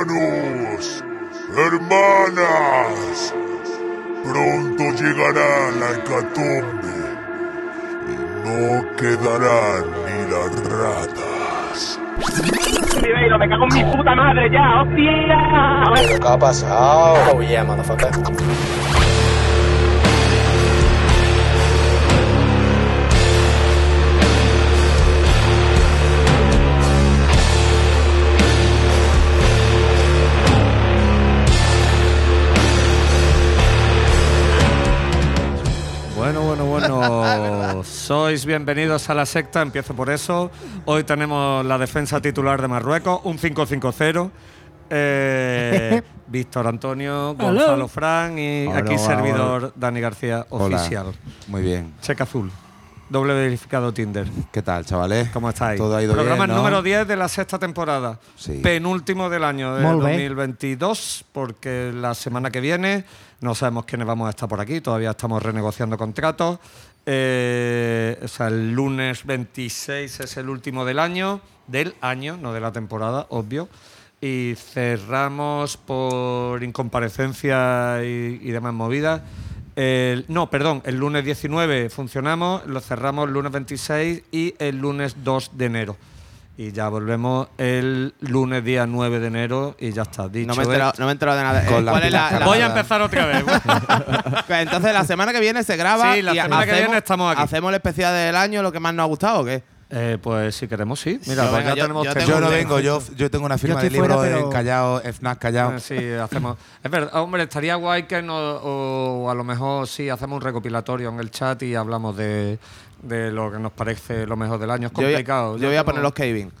Hermanos, hermanas, pronto llegará la hecatombe y no quedarán ni las ratas. Me cago en mi puta madre ya, hostia. ¿Qué ha pasado? Oh yeah, motherfucker. Sois bienvenidos a la secta, empiezo por eso. Hoy tenemos la defensa titular de Marruecos, un 5-5-0. Eh, Víctor Antonio, Gonzalo Fran y Hola, aquí hola, servidor Dani García, oficial. Muy bien. Checa azul. Doble verificado Tinder. ¿Qué tal, chavales? ¿Cómo estáis? Todo ha ido Programa bien, ¿no? número 10 de la sexta temporada. Sí. Penúltimo del año de Molt bé. 2022, porque la semana que viene no sabemos quiénes vamos a estar por aquí, todavía estamos renegociando contratos. Eh, el lunes 26 es el último del año, del año, no de la temporada, obvio. Y cerramos por incomparecencia y, demás movidas. No, perdón, el lunes 19 funcionamos, lo cerramos el lunes 26 y el lunes 2 de enero. Y ya volvemos el lunes día 9 de enero y ya está. Dicho No me, he enterado, no me he enterado de nada. Con Eh, la ¿Cuál es la, pila la- Voy a empezar otra vez. Entonces, la semana que viene se graba. Sí, la y semana que viene estamos aquí. ¿Hacemos el especial del año, lo que más nos ha gustado o qué? Eh, pues si queremos, sí. Mira, Sí, pues venga, ya yo- tenemos yo tres tengo Yo no vengo, yo, yo tengo una firma de estoy fuera, libro pero- en Callao, FNAC Callao. Ah, Sí, hacemos. Es verdad, hombre, estaría guay que no, o a lo mejor sí hacemos un recopilatorio en el chat y hablamos de, de lo que nos parece lo mejor del año. Es Yo voy a- complicado. Yo voy a poner los Kevin.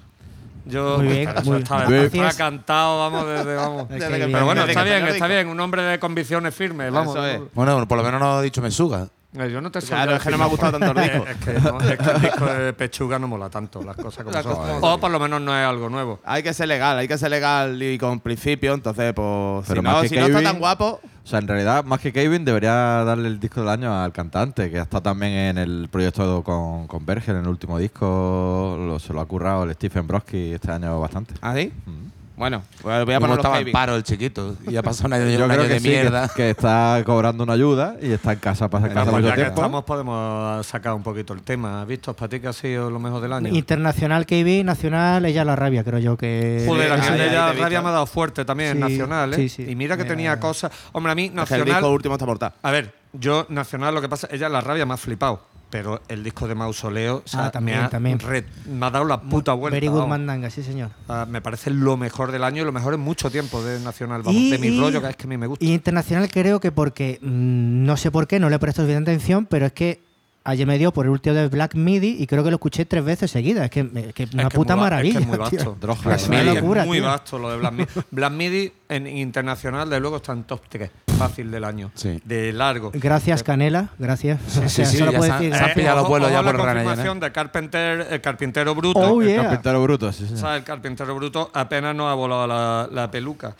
Yo Muy bien, está, está cantado, vamos, desde vamos. Desde que que- Pero bueno, está bien, está bien. Un hombre de convicciones firmes, vamos. Eso es. Bueno, por lo menos no he dicho Mesuga. Eh, Yo no te Claro, es que no me ha gustado tanto el disco. Es que, no, es que el disco de Pechuga no mola tanto, las cosas como son. O por lo menos no es algo nuevo. Hay que ser legal, hay que ser legal y con principio. Entonces, pues. Pero si más no, que si no está Kevin- tan guapo. O sea, en realidad, más que Kevin, debería darle el disco del año al cantante, que está también en el proyecto con, con Berger, en el último disco. Lo- se lo ha currado el Stephen Brodsky este año bastante. ¿Ah, sí? Mm. Bueno, voy a Como poner los estaba en paro el chiquito y ha pasado un año, Yo un creo año que de sí, mierda. Que, está cobrando una ayuda y está en casa para sacar mucho ya que tiempo. estamos, podemos sacar un poquito el tema. ¿Vistos para ti que ha sido lo mejor del año? Internacional KB, nacional, ella la rabia, creo yo que. Joder, a mí ella visto. Rabia me ha dado fuerte también, Sí, nacional, ¿eh? sí, sí. Y mira que tenía cosas. Hombre, a mí Es que el nacional. disco último está mortal. A ver, yo nacional lo que pasa, ella la rabia me ha flipado. Pero el disco de Mausoleo, o sea, Ah, también, me, ha también. re- me ha dado la puta vuelta. Very good mandanga, sí, señor. Me parece lo mejor del año y lo mejor en mucho tiempo de Nacional. Vamos, Y- de mi y- rollo, que es que a mí me gusta. Y internacional creo que porque, mm, no sé por qué, no le presto suficiente atención, pero es que ayer me dio por el último de Black Midi y creo que lo escuché tres veces seguidas. Es que, es que una Es que puta muy maravilla. Es que es muy vasto. Droga, Es una Midi es locura, muy tío. vasto lo de Black Midi. Black Midi en internacional, de luego, está en top 3. Fácil del año. Sí. De largo. Gracias, Canela, gracias. O sea, sí, sí, ya se ha- decir. se ha gracias. pillado los vuelos ya la por Ryanair, confirmación de Carpenter, el carpintero bruto. Oh, El yeah. carpintero bruto, sí, O señor. sea, el carpintero bruto apenas nos ha volado la, la peluca.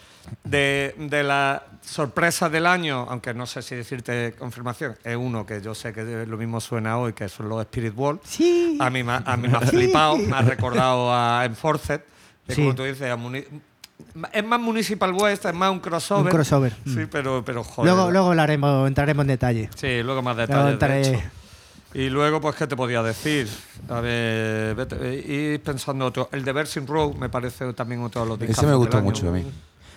De, de las sorpresas del año, aunque no sé si decirte confirmación, es uno que yo sé que lo mismo suena hoy, que son los Spirit World. Sí. A mí, me ha- a mí me ha flipado, me ha recordado a Enforced, que Sí. como tú dices, a muni- es más Municipal West, es más un crossover. Un crossover. Sí, pero, pero joder. Luego, luego hablaremos, entraremos en detalle. Sí, luego más Luego detalles. entraré- de hecho. Y luego, pues, ¿qué te podía decir? A ver, vete, ir pensando otro. El de Versing Road me parece también otro de los Ese me gustó mucho a mí.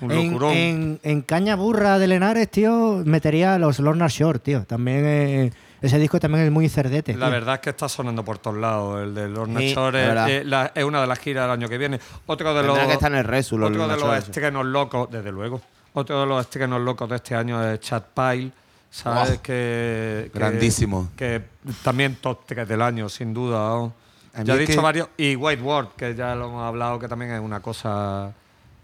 Un En, locurón. en, en Caña Burra de Lenares, tío, metería a los Lorna Shore, tío. También eh, ese disco también es muy cerdete. La tío. verdad es que está sonando por todos lados. El de los Sí, Nachores es verdad. es, una de las giras del año que viene. Otro de los, que en el Resu, los otro de los estrenos locos, desde luego. Otro de los estrenos locos de este año es Chad Pyle. ¿Sabes? Oh, que, grandísimo. Que también top 3 del año, sin duda. Ya he dicho que- varios. Y White Ward, que ya lo hemos hablado, que también es una cosa.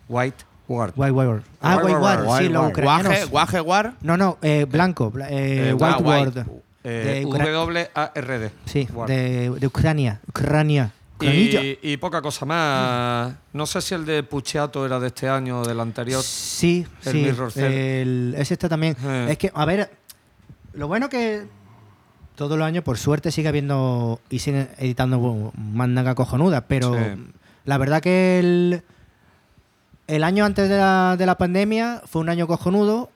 White Ward. White Ward. Ah, White White Ward, Ward. sí, los ucranianos. Guaje, Guaje War. No, no, eh, blanco. bla- eh, Eh, White ah, Ward. white. Eh, W-A-R-D. Sí, de, de Ucrania. Ucrania. Y, y poca cosa más. No sé si el de Puchiato era de este año o del anterior. Sí, el sí. Mirror el- es este también. Eh. Es que, a ver, lo bueno que todos los años, por suerte, sigue habiendo y siguen editando mandanga cojonuda, pero Sí. la verdad que el, el año antes de la, de la pandemia fue un año cojonudo.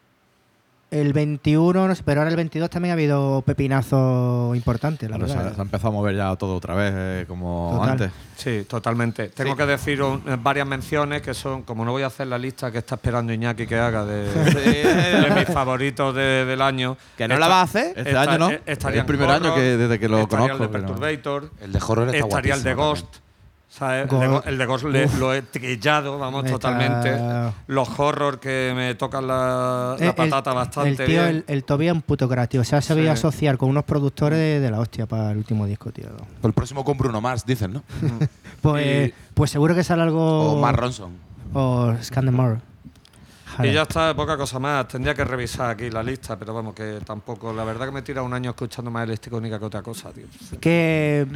El 21, no sé, pero ahora el 22 también ha habido pepinazo importante, la Pero se, verdad. se ha empezado a mover ya todo otra vez, eh, como Total. antes. Sí, totalmente. Tengo que decir un- eh, varias menciones que son, como no voy a hacer la lista que está esperando Iñaki que haga de, de mis favoritos de- del año. ¿Que no la vas a hacer? Este Esta- año no. eh, Es estaría el primer año que desde que lo estaría conozco. el de Perturbator, El de horror está estaría el de Ghost. ¿Sabes? Ghost. El, de, Go- el de Ghost le- lo he trillado, vamos, totalmente. Los horror que me tocan la, la Eh, el- patata bastante el tío, bien. el, el Toby es un puto creativo. Se ha sabido Sí. asociar con unos productores de, de la hostia para el último disco, tío. también. El próximo con Bruno Mars, dicen, ¿no? Pues, Y- pues seguro que sale algo. O Mark Ronson. O Scandemore. Y ya está, poca cosa más. Tendría que revisar aquí la lista, pero vamos, que tampoco. La verdad que me tira un año escuchando más electrónica que otra cosa, tío. Que.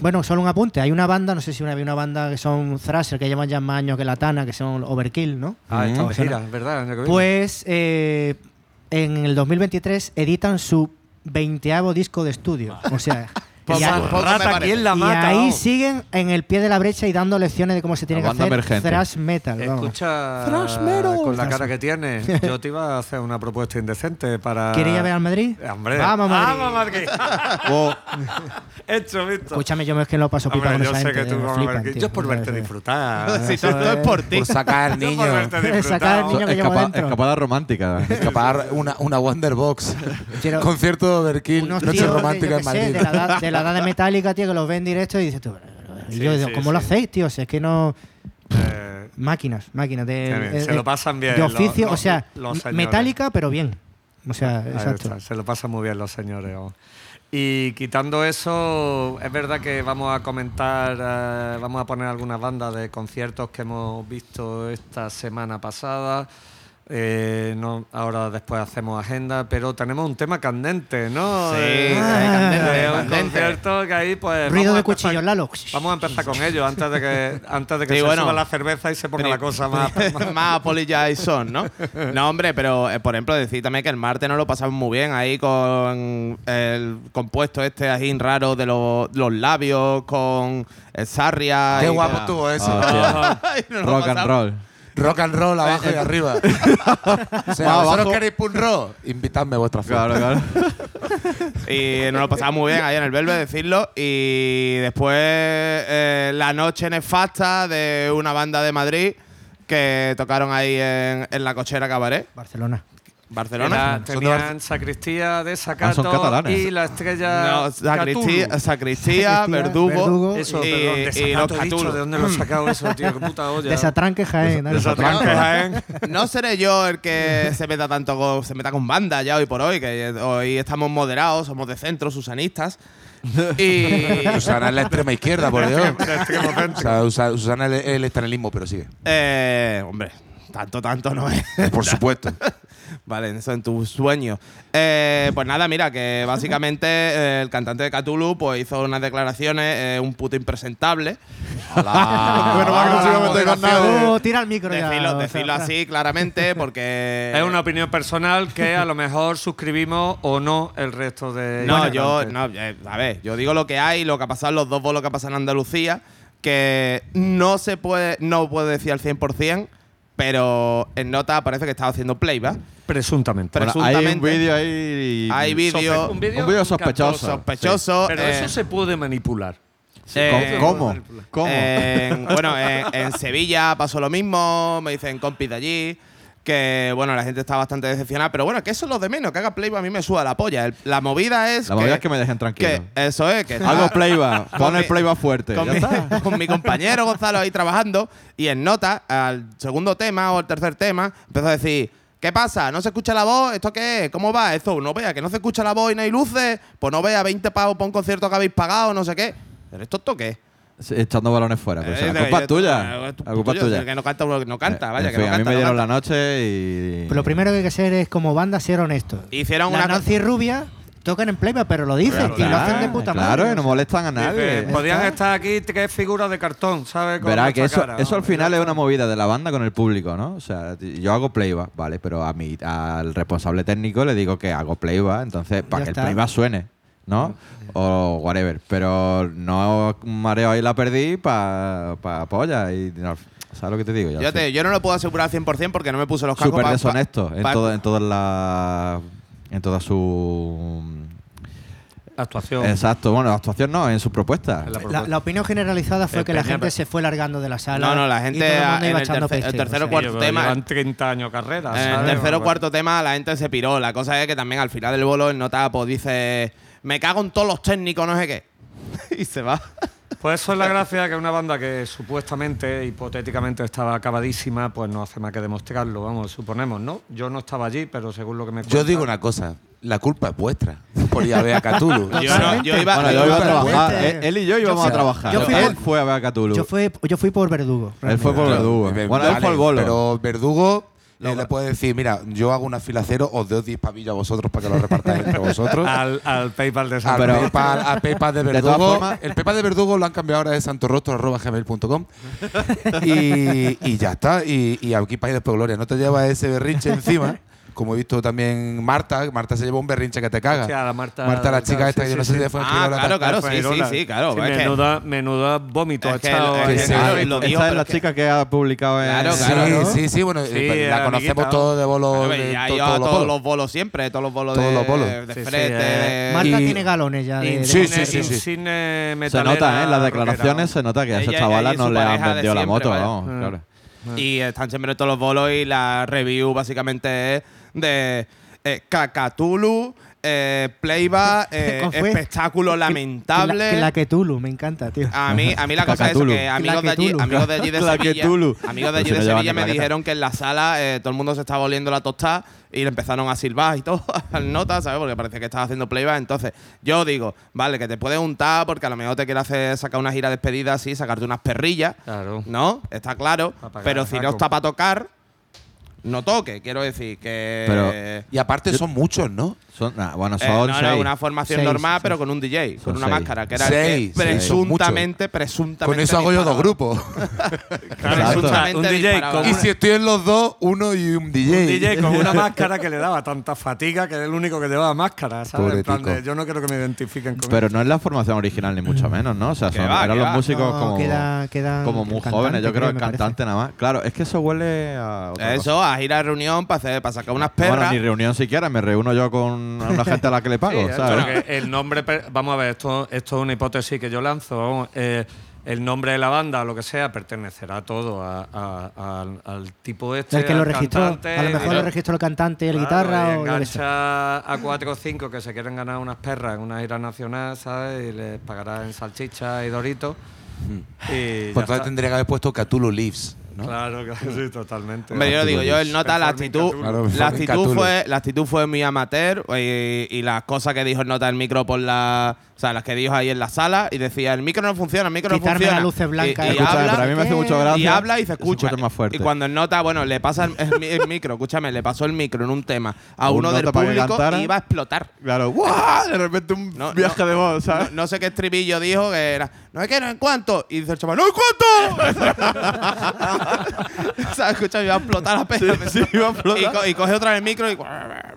Bueno, solo un apunte. Hay una banda, no sé si una, había una banda que son Thrasher, que llevan ya más años que la Tana, que son Overkill, ¿no? Ah, está Mm. de gira, es verdad. Pues eh, en el 2023 editan su veinteavo disco de estudio. O sea, Poco- y, a- poco me rata, parece. ¿quién la y mata? ahí vamos? siguen en el pie de la brecha y dando lecciones de cómo se tiene La que banda hacer emergente. thrash metal. vamos. Escucha, Thrash metal. con la cara que tiene, yo te iba a hacer una propuesta indecente para. ¿Quieres ir a ver al Madrid? Eh, Hombre, Vamos, Madrid. Vamos, Madrid. Oh, Hecho, visto. Escúchame, yo es que lo paso pipa Hombre, con yo esa sé gente, que tú me flipan. Yo es por verte disfrutar. Si todo esto es por ti. Por sacar al niño. por verte disfrutar. Sacar al niño que llevo dentro. escapada romántica. Escapar una, una Wonderbox. Concierto de Overkill, Unos noche romántica en Madrid. Edad, de Metallica, tío, que los ven en directo y dices tú. Sí, yo digo, sí, ¿cómo lo hacéis, tío? Si es que no. Eh, Máquinas, máquinas. De, Qué bien, de- se lo pasan bien De oficio, los- o sea, los. Metallica, pero bien. O sea, Ahí exacto. está, se lo pasan muy bien los señores. Y quitando eso, es verdad que vamos a comentar, eh, vamos a poner algunas bandas de conciertos que hemos visto esta semana pasada. Eh, no, ahora después hacemos agenda, pero tenemos un tema candente, ¿no? Sí, Eh, candente, de un candente. concierto que ahí pues Ruido vamos de a empezar- cuchillos, Lalo. Vamos a empezar con ello antes de que antes de que Sí, se bueno. suba la cerveza y se ponga la cosa más. más- más Apologize son, ¿no? No, hombre, pero eh, por ejemplo, decir también que el martes nos lo pasamos muy bien ahí con el compuesto este ajín raro de los, los labios, con el sarria. Qué y guapo estuvo nos lo Rock and roll. Rock and roll abajo y arriba. o sea, ¿vosotros abajo. queréis punk rock? Invitadme a vuestra fiesta. Claro, claro. Y nos lo pasamos muy bien ahí en el Velvet, decirlo. Y después eh, la noche nefasta de una banda de Madrid que tocaron ahí en, en la cochera Cabaret, Barcelona. Barcelona. Era- tenían sacristía de Ah, Sacato son catalanes. y la estrella No, sacristía, verdugo, Verdugo. Eso, y, perdón, de y los dicho. ¿de dónde lo he sacado eso, tío? Qué puta olla. De Satranque Jaén. ¿no? De Satranque, Jaén. No seré yo el que se meta tanto con, se meta con banda ya hoy por hoy, que hoy estamos moderados, somos de centro, susanistas. Y Susana es la extrema izquierda, por Dios. O sea, Usa- Susana es el, el pero sigue. eh, hombre, tanto, tanto no es. Por supuesto. Vale, eso en tus sueños. Eh, pues nada, mira, que básicamente eh, el cantante de Cthulhu pues hizo unas declaraciones, eh, un puto impresentable. Bueno, va, que no se meter con nadie. Oh, tira el micro ya. Decirlo, o sea, decirlo así claramente porque... Es una opinión personal que a lo mejor suscribimos o no el resto de. No, Bueno, yo, no, eh, a ver, yo digo lo que hay, lo que ha pasado en los dos bolos que ha pasado en Andalucía, que no se puede, no puedo decir al 100%, pero en nota parece que estaba haciendo playback. Presuntamente. Bueno, hay un presuntamente- vídeo ahí. Hay vídeo, un vídeo un vídeo sospechoso. sospechoso. Pero eh, eso se puede manipular. eh, ¿Cómo? ¿Cómo? En- bueno, en, en Sevilla pasó lo mismo, me dicen compis de allí. Que bueno, la gente está bastante decepcionada, pero bueno, que eso es lo de menos, que haga playback a mí me suda la polla. El- la movida es. La movida es que me dejen tranquilo. que eso es, que Hago playback. Pon el playback fuerte. con ya mi, está. con mi compañero Gonzalo ahí trabajando y en nota, al segundo tema o al tercer tema, empezó a decir, ¿qué pasa? ¿No se escucha la voz? ¿Esto qué es? ¿Cómo va? Eso, no vea que no se escucha la voz y no hay luces, pues no vea 20 pavos para un concierto que habéis pagado, no sé qué. ¿Pero esto esto qué? Sí, Echando balones fuera. Eh, si la culpa es tuya. eh, La culpa es tuya. El que no canta, uno que no canta, Eh, vaya, en que no canta. A mí me dieron la noche y. Pero lo primero que hay que hacer es, como banda, ser honesto. Hicieron La una Nancy y Rubia tocan en playback, pero lo dicen y lo hacen de puta Claro, madre. y no molestan a nadie. podían estar aquí tres figuras de cartón, ¿sabes? Con Verá que eso, cara, eso al final es una movida de la banda con el público, ¿no? O sea, yo hago playback, ¿vale? Pero a mí, al responsable técnico le digo que hago playback, entonces, para Ya que está. el playback suene, ¿no? O whatever. Pero no mareo ahí la perdí para pa polla. Y no, ¿Sabes lo que te digo? Ya, Yo, te- yo no lo puedo asegurar al 100% porque no me puse los cascos. Súper pa- pa- deshonesto en, todo, en todas las. En toda su. Actuación. Exacto, bueno, actuación no, en su propuesta. En la La, propuesta. la opinión generalizada fue El que la gente se fue largando de la sala. No, no, la y gente todo el mundo en iba el echando tercer- el peste, tercero o cuarto tema- Llevan 30 años carrera. En el tercer o Bueno, cuarto tema la gente se piró. La cosa es que también al final del bolo el nota pues dice me cago en todos los técnicos, no sé qué. y se va. Pues eso es la gracia que una banda que supuestamente, hipotéticamente estaba acabadísima, pues no hace más que demostrarlo, vamos, suponemos, ¿no? Yo no estaba allí, pero según lo que me Yo digo una cosa. La culpa es vuestra por ir a ver a Cthulhu. Yo, no- yo iba, Bueno, yo yo iba a trabajar. Fuerte. Él, él y yo íbamos fui- a trabajar. yo fui él por- fue a ver a Cthulhu. Yo fui, yo fui por verdugo. Él fue por realmente. verdugo. Ve- Bueno, él fue el bolo. Pero Verdugo eh, le puede decir, mira, yo hago una fila cero, os doy 10 pavillos a vosotros para que lo repartáis entre vosotros. al, al PayPal de San Al PayPal, PayPal de Verdugo. formas- el PayPal de Verdugo lo han cambiado ahora de santorostro.gmail.com y, y ya está. Y, y aquí para ir después gloria. No te llevas ese berrinche encima. Como he visto también Marta. Marta se lleva un berrinche que te caga. La Marta- Marta, la chica esta, sí, yo no sí, sé sí. si fue Ah, la claro, claro, sí, sí, sí, claro. Sí, es que- menuda, menuda vómito Es ha que- echado es que sí, claro, lo Esta dijo, es pero la es que- chica que ha publicado en. Claro, Sí, claro. sí, sí, bueno, Sí, eh, la conocemos todos de bolos. Bueno, de ya to- lleva todos los bolos. los bolos siempre, todos los bolos Todos de, los bolos. de frete. eh, Marta tiene galones ya. De, Sí, sí, sí, Se nota, ¿eh? En las declaraciones se nota que a esa chavala no le han vendido la moto, Mm. claro. Y están siempre todos los bolos y la review básicamente es de eh, Cacatulu, eh, Playback, eh, espectáculo lamentable. La, la que Tulu, me encanta, tío. A mí, a mí la cosa es que amigos de allí, Claquetulu. amigos de allí de Sevilla, Claquetulu. amigos de allí Pues de no llevan Sevilla me dijeron que en la sala eh, todo el mundo se estaba oliendo la tostada y le empezaron a silbar y todo al nota, ¿sabes? Porque parecía que estaba haciendo playback. Entonces, yo digo, vale, que te puedes untar porque a lo mejor te quiere hacer sacar una gira de despedida así, sacarte unas perrillas, Claro. ¿no? Está claro. Pero si no está para tocar, no toque. Quiero decir que. Pero- Y aparte son muchos, ¿no? Son, nah, bueno, Eh, son no, no, seis. una formación Seis, normal, seis. pero con un DJ, con una seis. máscara, que era Seis, el que seis, son presuntamente, presuntamente. Con eso hago yo dos grupos. Escucha, un DJ con y una- si estoy en los dos, uno y un DJ. Un DJ con una máscara que le daba tanta fatiga que era el único que llevaba máscara, ¿sabes? En plan de, yo no quiero que me identifiquen con Pero no es la formación original, ni mucho menos, ¿no? O sea, son- va, eran los va. músicos No, como, queda- quedan como muy cantante, jóvenes. Yo creo parece. cantante nada más. Claro, es que eso huele a. Eso, a ir a reunión para, hacer, para sacar unas Bueno, perras. ni reunión siquiera, me reúno yo con una gente a la que le pago, Sí, ¿sabes? pero que el nombre, per- vamos a ver, esto, esto es una hipótesis que yo lanzo. eh, el nombre de la banda o lo que sea pertenecerá todo a- a- al, al tipo este. el que lo al registró. cantante, a lo mejor lo registró el cantante y el Claro, guitarra y o engancha a cuatro o cinco que se quieren ganar unas perras en una gira nacional, ¿sabes? Y les pagará en salchicha y doritos. Y Pues ya entonces está. tendría que haber puesto Cthulhu Leaves, ¿no? Claro, claro, sí, totalmente. Hombre, yo lo digo, yo el nota, la actitud. Claro, la actitud fue, la actitud fue muy amateur y, y las cosas que dijo el nota del micro por la, o sea, las que dijo ahí en la sala y decía el micro no funciona, el micro no Quitarme funciona. las luces blancas. Y, y Escúchame, habla, pero a mí me hace mucha gracia. y habla y se escucha. escuche más fuerte. Y cuando nota, bueno, le pasa el, el mi- el micro, escúchame, le pasó el micro en un tema a A un uno del público y iba a explotar. Claro, ¡guau! De repente un No, viaje no, de voz, ¿sabes? No, no sé qué estribillo dijo que era, no es que no en cuánto. Y dice el chaval, ¡no en cuánto! o sea, escucha, iba a explotar la pena. sí, iba a explotar. Y, co- y coge otra vez el micro y.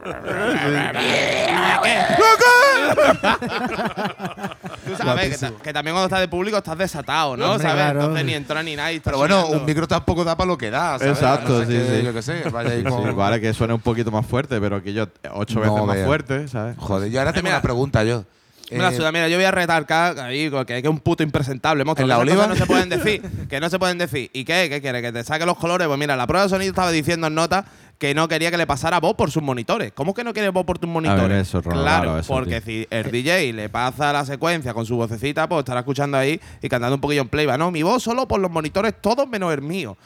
Tú sabes que, ta- que también cuando estás de público estás desatado, ¿no? Hombre, ¿Sabes? claro. Entonces ni entra ni nada. y estás Pero bueno, un micro tampoco da para lo que da, ¿sabes? Exacto, no sí, que, sí. Yo qué sé, vaya ahí Sí, con- vale, que suene un poquito más fuerte, pero que yo ocho No veces más fuerte, ¿sabes? Joder, yo ahora tengo Mira. una pregunta yo. Mira, Eh, mira, yo voy a retarcar ahí, que es un puto impresentable, monstruo. ¿En la oliva? no se pueden decir. Que no se pueden decir. ¿Y qué? ¿Qué quiere? ¿Que te saque los colores? Pues mira, la prueba de sonido estaba diciendo en nota que no quería que le pasara voz por sus monitores. ¿Cómo que no quiere voz por tus monitores? eso claro, eso, porque tío. si el DJ le pasa la secuencia con su vocecita, pues estará escuchando ahí y cantando un poquillo en playback. No, mi voz solo por los monitores, todos menos el mío.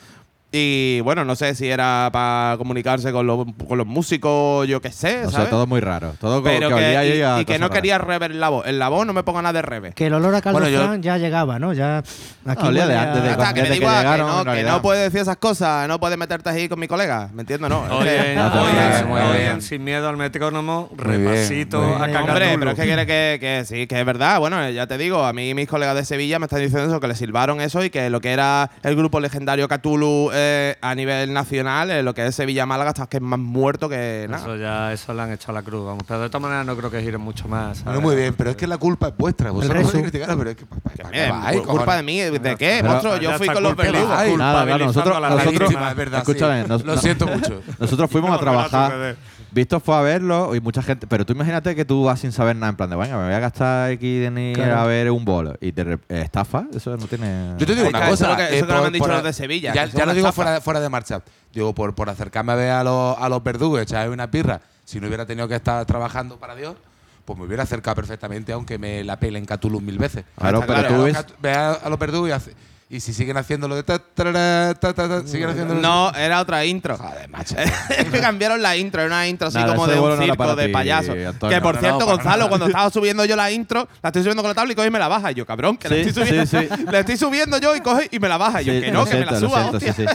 Y bueno, no sé si era para comunicarse con los, con los músicos, yo qué sé, O sea, todo muy raro. Todo Pero que que, y, a y que no quería rever la voz. En la voz no me ponga nada de rever. Que el olor a caldo Bueno, yo- Fran ya llegaba, ¿no? Ya aquí olía de antes de Ya está, que desde da que llegaron, no, que no puedes decir esas cosas, no puedes meterte ahí con mi colega, ¿me entiendes? No, Oye, Ah, bien, muy oye, bien. sin miedo al metrónomo, Muy bien, repasito muy a bien. Hombre, pero es que quiere que, que sí, que es verdad. Bueno, ya te digo, a mí mis colegas de Sevilla me están diciendo eso, que le silbaron eso y que lo que era el grupo legendario Cthulhu eh, Entonces, a nivel nacional, eh, lo que es Sevilla-Málaga está que es más muerto que nada. Eso ya, eso le han echado a la cruz, vamos. Pero de todas maneras no creo que giren mucho más. Muy bien, pero es que la culpa es vuestra. Vosotros podéis criticarla, pero es que. ¿para- para qué Eh, vais, por culpa cojones? de mí, ¿de qué, monstruo? Yo fui con los culpabilizando- verdugos. Nada, claro, nosotros, a la nosotros es verdad, escúchame, sí. nos- Lo no- siento mucho. Nosotros fuimos a No, trabajar. Víctor fue a verlo y mucha gente. Pero tú imagínate que tú vas sin saber nada, en plan de, venga, me voy a gastar en ir Claro. a ver un bolo. Y te re- eh, estafa, eso no tiene. Yo te digo una eso cosa. es lo que- eso eh, que me han dicho los de Sevilla, Ya, ya lo digo fuera, fuera de marcha. Digo, por, por acercarme a ver a los, a los verdugos, echarme una pirra, si no hubiera tenido que estar trabajando para Dios, pues me hubiera acercado perfectamente, aunque me la pelen Catulum mil veces. Claro, pero claro, tú ves- Ve a, a los verdugos y, hace- y si siguen haciendo lo de. ta, ta, ta, ta, siguen haciendo No, era otra intro. Joder, macho. Es que cambiaron la intro, era una intro así Nada, como de un circo de ti. Antonio. Que por No, cierto, Gonzalo, cuando estaba subiendo yo la intro, la estoy subiendo con la tabla y coge y me la baja. Y yo, cabrón, que la estoy subiendo. sí, sí. La estoy subiendo yo y coge y me la baja. Y yo, Sí, que no, que me la suba, siento, hostia. sí, sí.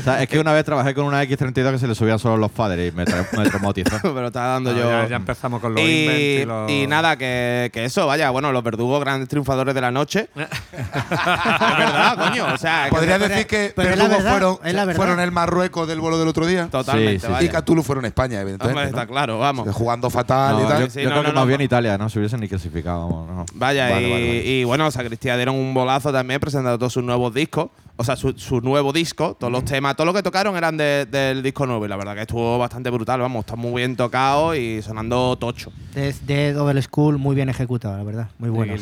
O sea, es que una vez trabajé con una X32 que se le subían solo los padres y me, tra- me traumatizó. Pero estaba dando No, yo. ya, ya empezamos con los y, y los... y nada, que, que eso, vaya, bueno, los verdugos grandes triunfadores de la noche. es verdad, coño. O sea, que Podría se- decir que pero es la verdad, fueron, es la verdad. fueron el Marruecos del vuelo del otro día. Totalmente, Sí. Y Cthulhu fueron España, Hombre, evidentemente. está ¿no? claro, vamos. Jugando fatal No, y tal. yo Sí, yo no, creo no, que más no. bien Italia, no se hubiesen ni clasificado. vamos, no. Vaya, Vale, y, vale, vale. y bueno, Sacristía dieron un bolazo también presentando todos sus nuevos discos. O sea, su, su nuevo disco, todos los temas, todo lo que tocaron eran de- del disco nuevo. Y la verdad que estuvo bastante brutal, vamos, está muy bien tocado y sonando tocho. De, de Double School, muy bien ejecutado, la verdad. Muy bueno.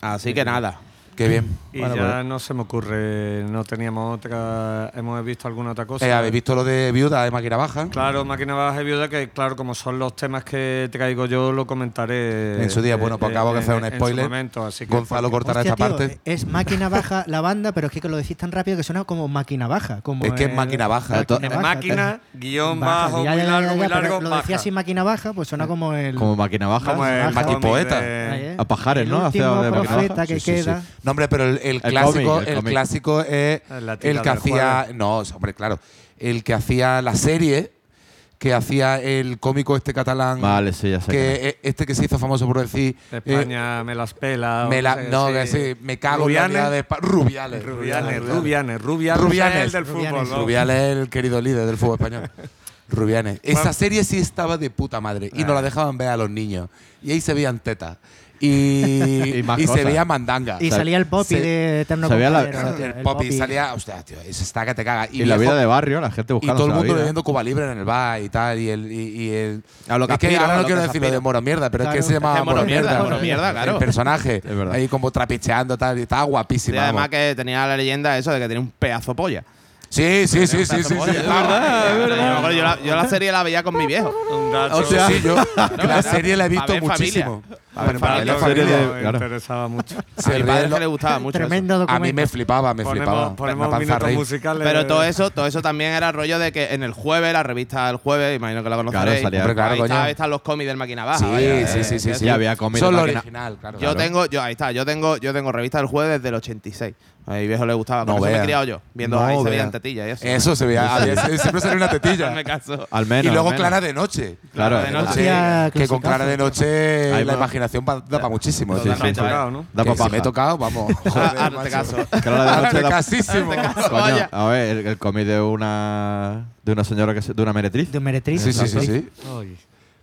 Así que nada. Qué bien. Y Bueno, ya pues, no se me ocurre, no teníamos otra, hemos visto alguna otra cosa. eh, ¿Habéis visto lo de Viuda de Máquina Baja? Claro, Máquina Baja y Viuda, que claro, como son los temas que traigo yo, lo comentaré. En su día, bueno, pues acabo de hacer un en su spoiler. momento, así que Gonzalo porque- cortará Hostia, esta tío, parte. Es máquina baja la banda, pero es que lo decís tan rápido que suena como máquina baja. Como Es que es el- máquina baja. máquina guion bajo, muy ya, ya, largo, ya, muy largo, Lo decía así máquina baja, pues suena como el. Como máquina baja. Como el Baja. cómic Poeta. de- Ahí, ¿eh? A Pajares, El ¿no? Hacía último profeta que queda. No, hombre, pero el, el clásico, cómic, el el clásico es el que hacía. jueves. No, hombre, claro. El que hacía la serie, que hacía el cómico este catalán. Vale, sí, ya sé. Que eh, este que se hizo famoso por decir. eh, España me las pela. me la- no, sí. que sí, me cago en la Rubianes. vida de Rubiales. Rubianes, Rubianes, Rubianes, Rubianes. es el del fútbol. Rubianes. ¿no? Rubiales es el querido líder del fútbol español. Rubianes. Esa serie sí estaba de puta madre. Y nos la dejaban ver a los niños. Y ahí se veían tetas. Y, Y y se veía mandanga. Y salía el Poppy se- de Eterno se veía la- el Poppy salía. Hostia, tío, eso está que te caga. Y, la viejo- vida de barrio, la gente Y buscando todo el mundo bebiendo Cuba Libre en el bar y tal. Y el. Y, y el A lo que es que aspira, ahora no quiero que decir lo aspira. de Moro Mierda, pero es que Claro. se llamaba Es Moro Mierda, Mierda. Moro Mierda, claro. El personaje. Es. Ahí como trapicheando tal. Y estaba Y guapísima. además que tenía la leyenda eso de que tenía un pedazo polla. Sí, sí, sí, sí, sí. estaba- Yo, la, serie la veía con mi viejo. O sea, sí, yo la serie la he visto muchísimo. Para ver La serie de- claro. me interesaba mucho. se a mi padre le gustaba mucho. eso. Tremendo A documento. mí me flipaba, me flipaba. Ponemos, Una ponemos minutos musicales. Pero todo eso, todo eso también era rollo de que en el jueves, la revista El Jueves, imagino que la conoceréis. Claro, salía- claro, ahí está- ahí están los cómics del Máquina Baja. Sí, vaya, sí, eh, sí, sí, sí. Había cómics Son de lo máquina. original, claro. Yo claro. tengo, yo ahí está, yo tengo, yo tengo revista del jueves desde el 86. A mi viejo le gustaba, No con eso me he criado yo, viendo No ahí se vea. veían tetillas y eso. Eso se veía. siempre salía una tetilla. me caso. Al menos. y luego. Clara de Noche. Claro, de noche. Que con. Clara de Noche la. Imaginación pa- da para muchísimo. Sí, tío. sí, Totalmente, sí. tocado, ¿no? Da Que pa' si me he tocado, vamos. Ah, Joder, caso. Casísimo. A ver, el, el cómic de una de una señora que se- de una meretriz. De un meretriz. Sí, sí, sí, sí. Ay.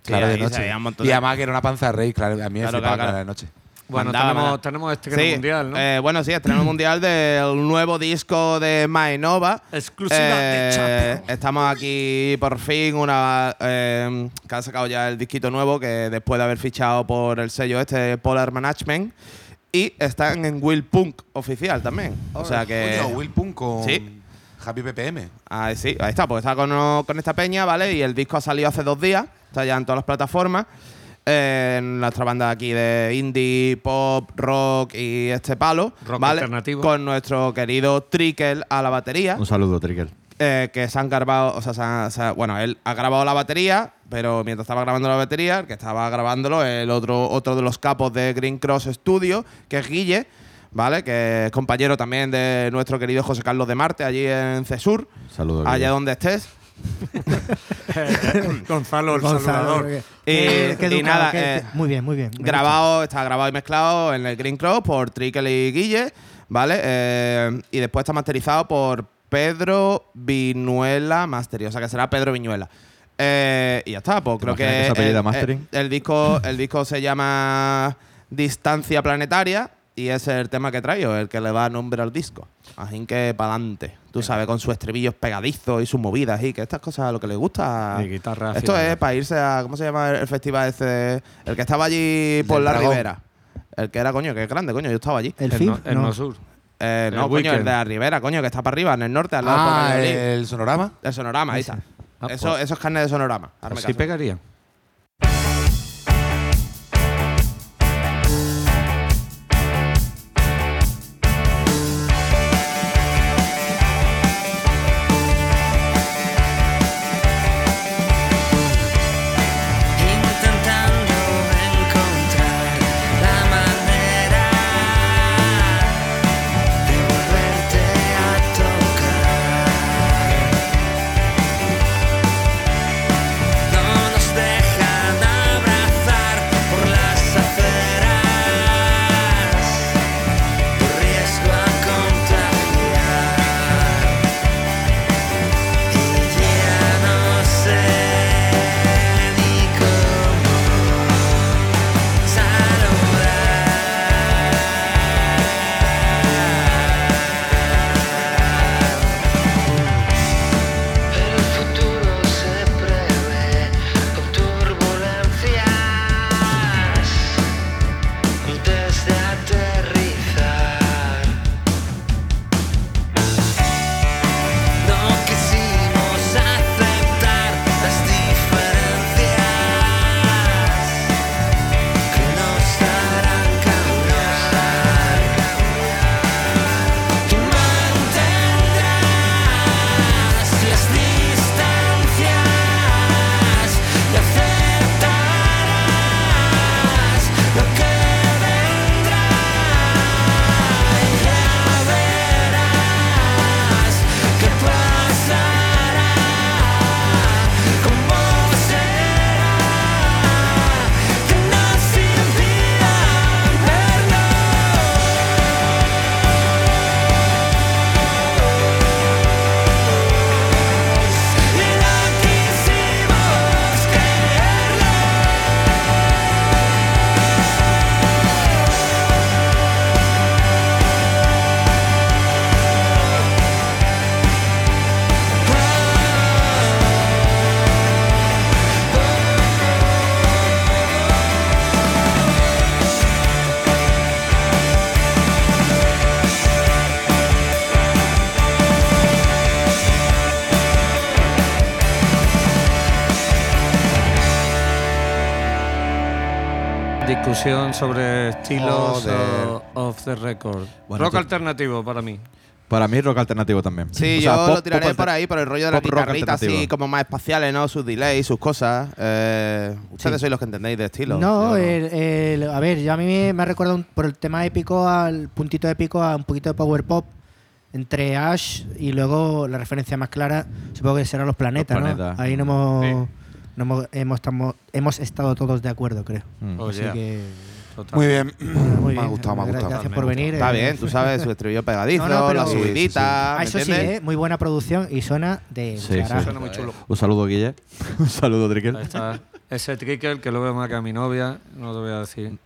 Clara de Noche. Y de- además que era una panza de rey, claro. A mí me Claro, flipaba claro, de Noche. Bueno, Mandaba, tenemos, tenemos estreno Sí, mundial, ¿no? eh, bueno, sí, estreno mundial del nuevo disco de Mainova. Exclusiva de Eh. Estamos aquí por fin, una eh, que ha sacado ya el disquito nuevo, que después de haber fichado por el sello este, Polar Management. Y están en Will Punk oficial también. O sea que. Will Punk con Sí. Happy BPM. Ahí sí, ahí está, pues está con, con esta peña, ¿vale? Y el disco ha salido hace dos días, está ya en todas las plataformas. Eh, en nuestra banda aquí de indie, pop, rock y este palo, Rock ¿vale? alternativo. Con nuestro querido Trickle a la batería, Un saludo, Trigger. eh, que se han grabado, o sea, se han- se ha- bueno, él ha grabado la batería, pero mientras estaba grabando la batería, el que estaba grabándolo, el otro, otro de los capos de Green Cross Studio, que es Guille, ¿vale? Que es compañero también de nuestro querido José Carlos de Marte, allí en Cesur, Saludo. allá Guille. donde estés. Gonzalo, el Gonzalo, saludador. que- Y- que y educado, nada, eh, muy bien, muy bien. Grabado, está grabado y mezclado en el Green Cross por Trickle y Guille, ¿vale? Eh, y después está masterizado por Pedro Viñuela Mastering. O sea que será Pedro Viñuela. Eh, y ya está, pues creo que. El, el disco, el disco se llama Distancia Planetaria y ese es el tema que traigo, el que le da nombre al disco. Así que para adelante. Tú sabes, con sus estribillos pegadizos y sus movidas y que estas cosas lo que le gusta. Y guitarra Esto es para irse a. ¿Cómo se llama el festival ese? El que estaba allí por Del la Dragón. ribera. El que era, coño, que es grande, coño, yo estaba allí. El El, no, el no. Nosur. Eh, El no, coño, el Weekend. de la ribera, coño, que está para arriba, en el norte, al lado Ah, de Valladolid. el sonorama. El sonorama, ahí está. Ah, eso, pues. eso es carne de sonorama. Hazme Así caso. pegaría. Sobre estilos Joder. o- off the record. Bueno, Rock tú- alternativo para mí. Para mí, rock alternativo también. Sí, O sea, yo pop- lo tiraré alter- por ahí, por el rollo de las pop rock guitarritas así alternativo. como más espaciales, ¿no? Sus delays, sus cosas. Eh, ustedes sois los que entendéis de estilo. No, Yo el- el- a ver, yo a mí me, me ha recordado un- por el tema épico, al puntito épico, a un poquito de power pop entre Ash y luego la referencia más clara, supongo que serán los planetas, Los ¿no? Ahí no hemos, Sí. no hemos, hemos, estado todos de acuerdo, creo. Mm. Oh, Así yeah. que, Total. Muy bien. muy me ha bien, gustado, me ha gra- gustado. Gracias por venir. Está eh. bien, tú sabes, su estribillo pegadizo, No, no, la Sí, sí, sí. subidita. Ah, ¿me eso sí? ¿eh? muy buena producción y suena de Sí, carajo. sí. Suena muy chulo. Un saludo, Guille. Un saludo, Tricker. Ahí está. Ese tricker que lo veo más que a mi novia, no te voy a decir.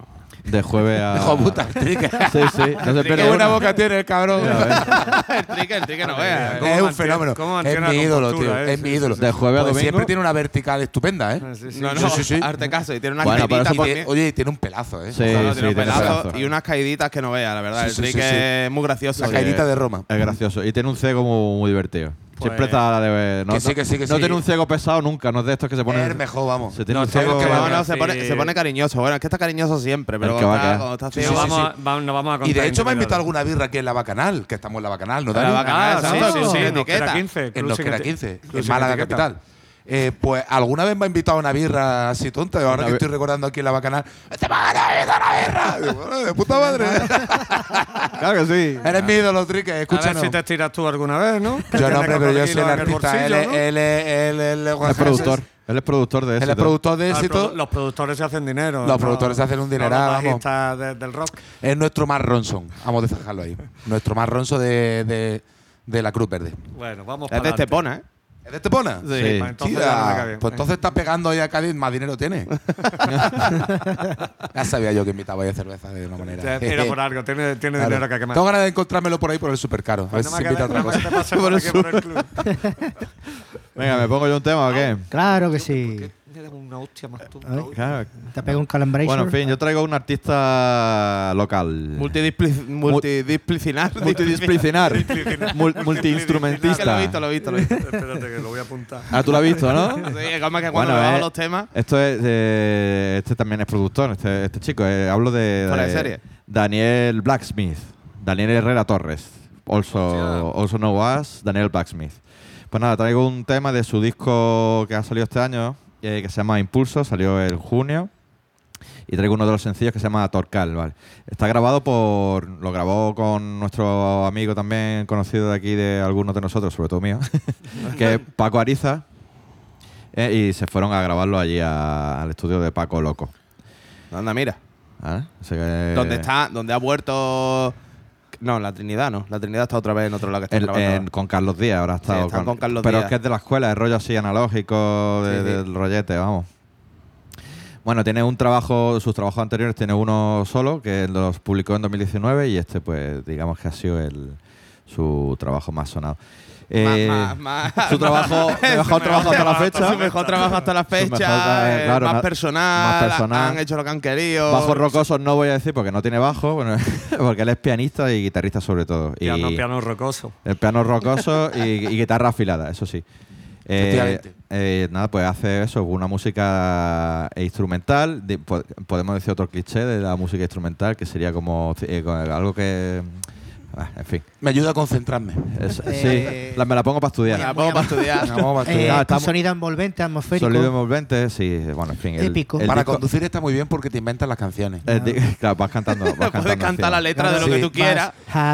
De jueves a. Hijo puta, el trique. Sí, sí. No se Qué buena una. boca tiene el cabrón. el trique, el trique no. ¿Cómo Es un fenómeno. cómo Es mi ídolo, tío. eh? Es mi ídolo. De jueves a domingo. siempre tiene una vertical estupenda, ¿eh? sí, sí. No, no, Sí, sí, sí. arte caso. Y tiene por Tiene- mí. oye, tiene un pelazo, ¿eh? Sí, tiene un pelazo pelazo. y unas caíditas que no veas, la verdad. Sí, el trique sí, sí. es muy gracioso. La caidita de Roma. Es gracioso. Y tiene un cego muy, muy divertido. Siempre Pues- está de. No, Que sí, que sí, que no sí. tiene un cego pesado nunca. No es de estos que se Es ponen. el mejor, vamos. Se tiene No, un ciego. Que no, no, se, sí. pone, se pone cariñoso. Bueno, es que está cariñoso siempre, pero cuando está, cuando está vamos, a- va- no vamos a Y de hecho me ha invitado alguna birra aquí en la Bacanal, que estamos en la Bacanal, ¿no, La Dani? Bacanal, Ah, sí, sí, sí, en etiqueta. Nosquera 15. En eti- 15, Club en Málaga capital. Eh, pues alguna vez me ha invitado a una birra así tonta, y ahora Una que estoy recordando aquí en la Bacanal, ¡Este me invita a una birra! Digo, bueno, de puta madre. Claro que sí. Eres mi ídolo, Trique, A ver si te estiras tú alguna vez, ¿no? Yo no, hombre, pero yo soy el artista. Él, ¿no? él, es- él, él, él Es productor. Él es productor de Él eso. es productor de Ah, éxito. produ- los productores se hacen dinero. Los productores se hacen un dineral, los vamos. de- del rock. Es nuestro más Ronson. Vamos a dejarlo ahí. Nuestro más Ronson de, de, de la Cruz Verde. Bueno, vamos Es de. Estepona, ¿eh? ¿Es de Estepona? Sí. Pues entonces ya no pues entonces está pegando ahí a Cádiz, más dinero tiene. ya sabía yo que invitaba a cerveza de una manera. Te- Mira por algo, tiene, tiene Claro. dinero que quemar. Tengo ganas de encontrármelo por ahí por el supercaro. A ver Pues si no se me invita a otra cosa. te pases por aquí por el club. Venga, ¿me pongo yo un tema o qué? Claro que sí. Una hostia más tonta. Claro. Te pega un calambration. Bueno, en fin, yo traigo un artista local. Multidisciplinar. Multidisciplinar. Multiinstrumentista. lo he visto, lo he visto, lo he visto. Espérate que lo voy a apuntar. Ah, tú lo has visto, ¿no? Sí, es como que cuando Bueno, bajo eh, los temas. Esto es. eh, este también es productor, este, este chico. eh, hablo de. Fuera de serie. Daniel Blacksmith. Daniel Herrera Torres. Also, also known as Daniel Blacksmith. Pues nada, traigo un tema de su disco que ha salido este año, eh, que se llama Impulso, salió en junio. Y traigo uno de los sencillos que se llama Torcal, ¿vale? Está grabado por. Lo grabó con nuestro amigo también conocido de aquí, de algunos de nosotros, sobre todo mío, que es Paco Ariza. eh, y se fueron a grabarlo allí a- al estudio de Paco Loco. Anda, mira. ¿vale? O sea que- Donde está, donde ha vuelto. No, la Trinidad no. La Trinidad está otra vez en otro lado que está El- en- con Carlos Díaz, ahora ha estado están con Carlos Pero Díaz. es que es de la escuela, es rollo así analógico, de- Sí, sí. del rollete, vamos. Bueno, tiene un trabajo, sus trabajos anteriores tiene uno solo, que los publicó en 2019 y este pues digamos que ha sido el, su trabajo más sonado. Eh, Más- más- más- su trabajo, más- mejor trabajo hasta la fecha. Su mejor trabajo hasta la mejor, fecha. eh, eh, claro, más, na- personal, más personal. Han hecho lo que han querido. Bajos rocosos no voy a decir porque no tiene bajo, bueno, porque él es pianista y guitarrista sobre todo. Y Piano, piano rocoso. El piano rocoso y, y guitarra afilada, eso sí. Eh, Efectivamente. eh, nada, pues hace eso, una música instrumental. de- po- podemos decir otro cliché de la música instrumental, que sería como eh, algo que. Ah, en fin. Me ayuda a concentrarme. Es- Eh, sí, la- me la pongo para estudiar. Me la pongo para estudiar. Vamos a Eh, Ah, con estamos- sonido envolvente, atmosférico. Sonido envolvente, sí, bueno, en fin. el- Épico. el Para disco- conducir está muy bien porque te inventas las canciones. el di- claro, vas cantando. Vas Puedes cantando cantar la letra de lo Sí. que tú quieras.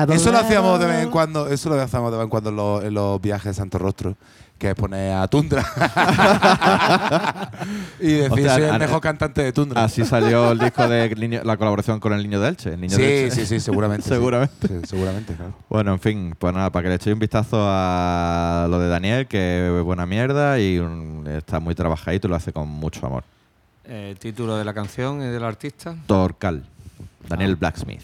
Eso lo hacíamos de vez en cuando, eso lo hacíamos de vez en cuando en los, en los viajes de Santo Rostro, que es poner a Tundra. y decir, Hostia, soy el mejor cantante de Tundra. Así salió el disco de Niño- la colaboración con el Niño de Elche. El Niño de sí, Elche. sí, sí, seguramente. Seguramente. Sí, seguramente, claro. Bueno, en fin, pues nada, para que le echéis un vistazo a lo de Daniel, que es buena mierda y un- está muy trabajadito y lo hace con mucho amor. Eh, título de la canción y del artista. Torcal, Daniel Blacksmith.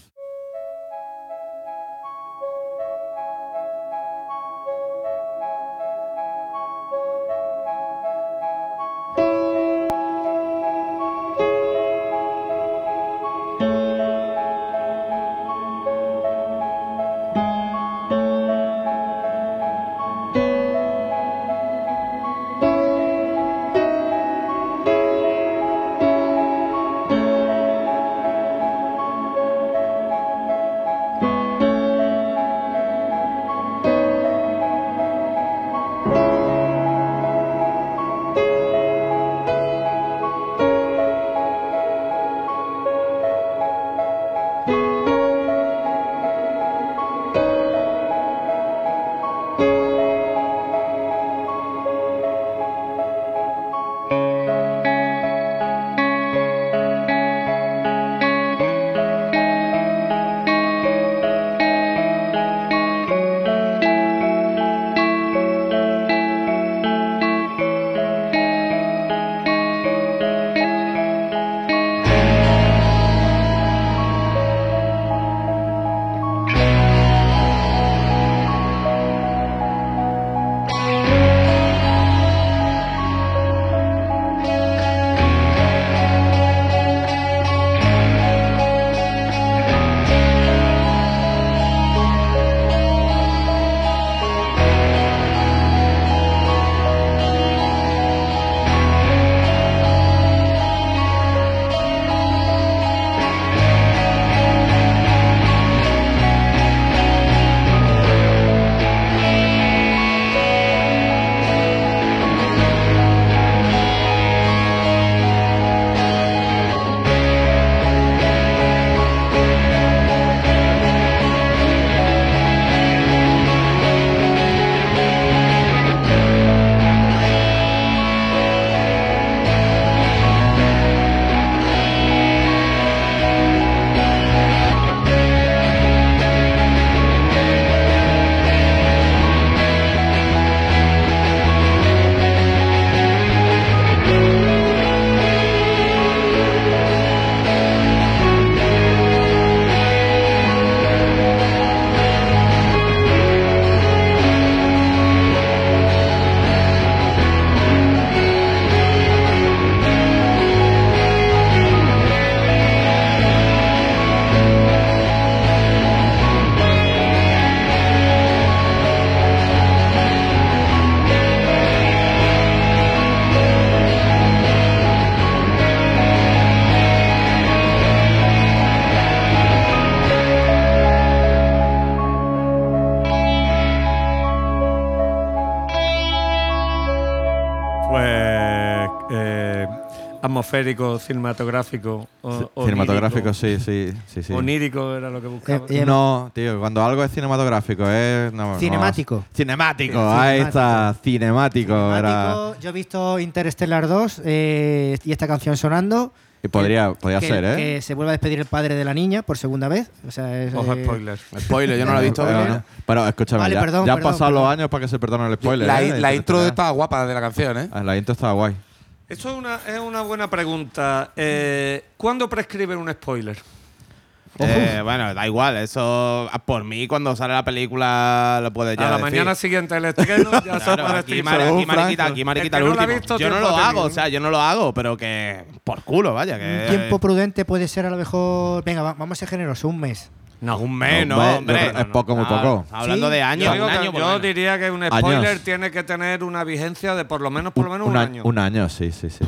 Atmosférico, cinematográfico, o, Cinematográfico, onírico. sí, sí, sí, sí. Onírico era lo que buscaba. Eh, eh, No, tío, cuando algo es cinematográfico es. no, no. Cinemático. Cinemático, Sí, ahí cinemático. está. Cinemático. Era, Cinemático, Yo he visto Interstellar 2 eh, y esta canción sonando. y podría, podría que, ser, ¿eh? que se vuelve a despedir el padre de la niña por segunda vez. O sea, es, Ojo, eh, spoiler. Spoiler, yo no lo he visto. Pero, no. Pero escúchame, Vale, ya, perdón, ya han perdón, pasado perdón. los años para que se perdone el spoiler. La, ¿eh? la intro estaba guapa de la canción, ¿eh? Ah, La intro estaba guay. Esto es una, es una buena pregunta. Eh, ¿Cuándo prescriben un spoiler? Eh, bueno, da igual, eso ah, por mí cuando sale la película lo puedes ya a la decir. mañana siguiente del estreno ya se Claro, puede aquí, Mariquita, aquí Mariquita El el no yo no lo ha hago, tenido, o sea, yo no lo hago, pero que por culo, vaya, que Un tiempo prudente puede ser a lo mejor. Venga, va- vamos a ser generosos, un mes. No, un mes, No, no, hombre, yo es poco, muy No, poco. Hablando Sí. de Yo, años, un año yo menos. diría que un Años. spoiler tiene que tener una vigencia de por lo menos, por lo menos un, año. Un año, sí, sí, sí.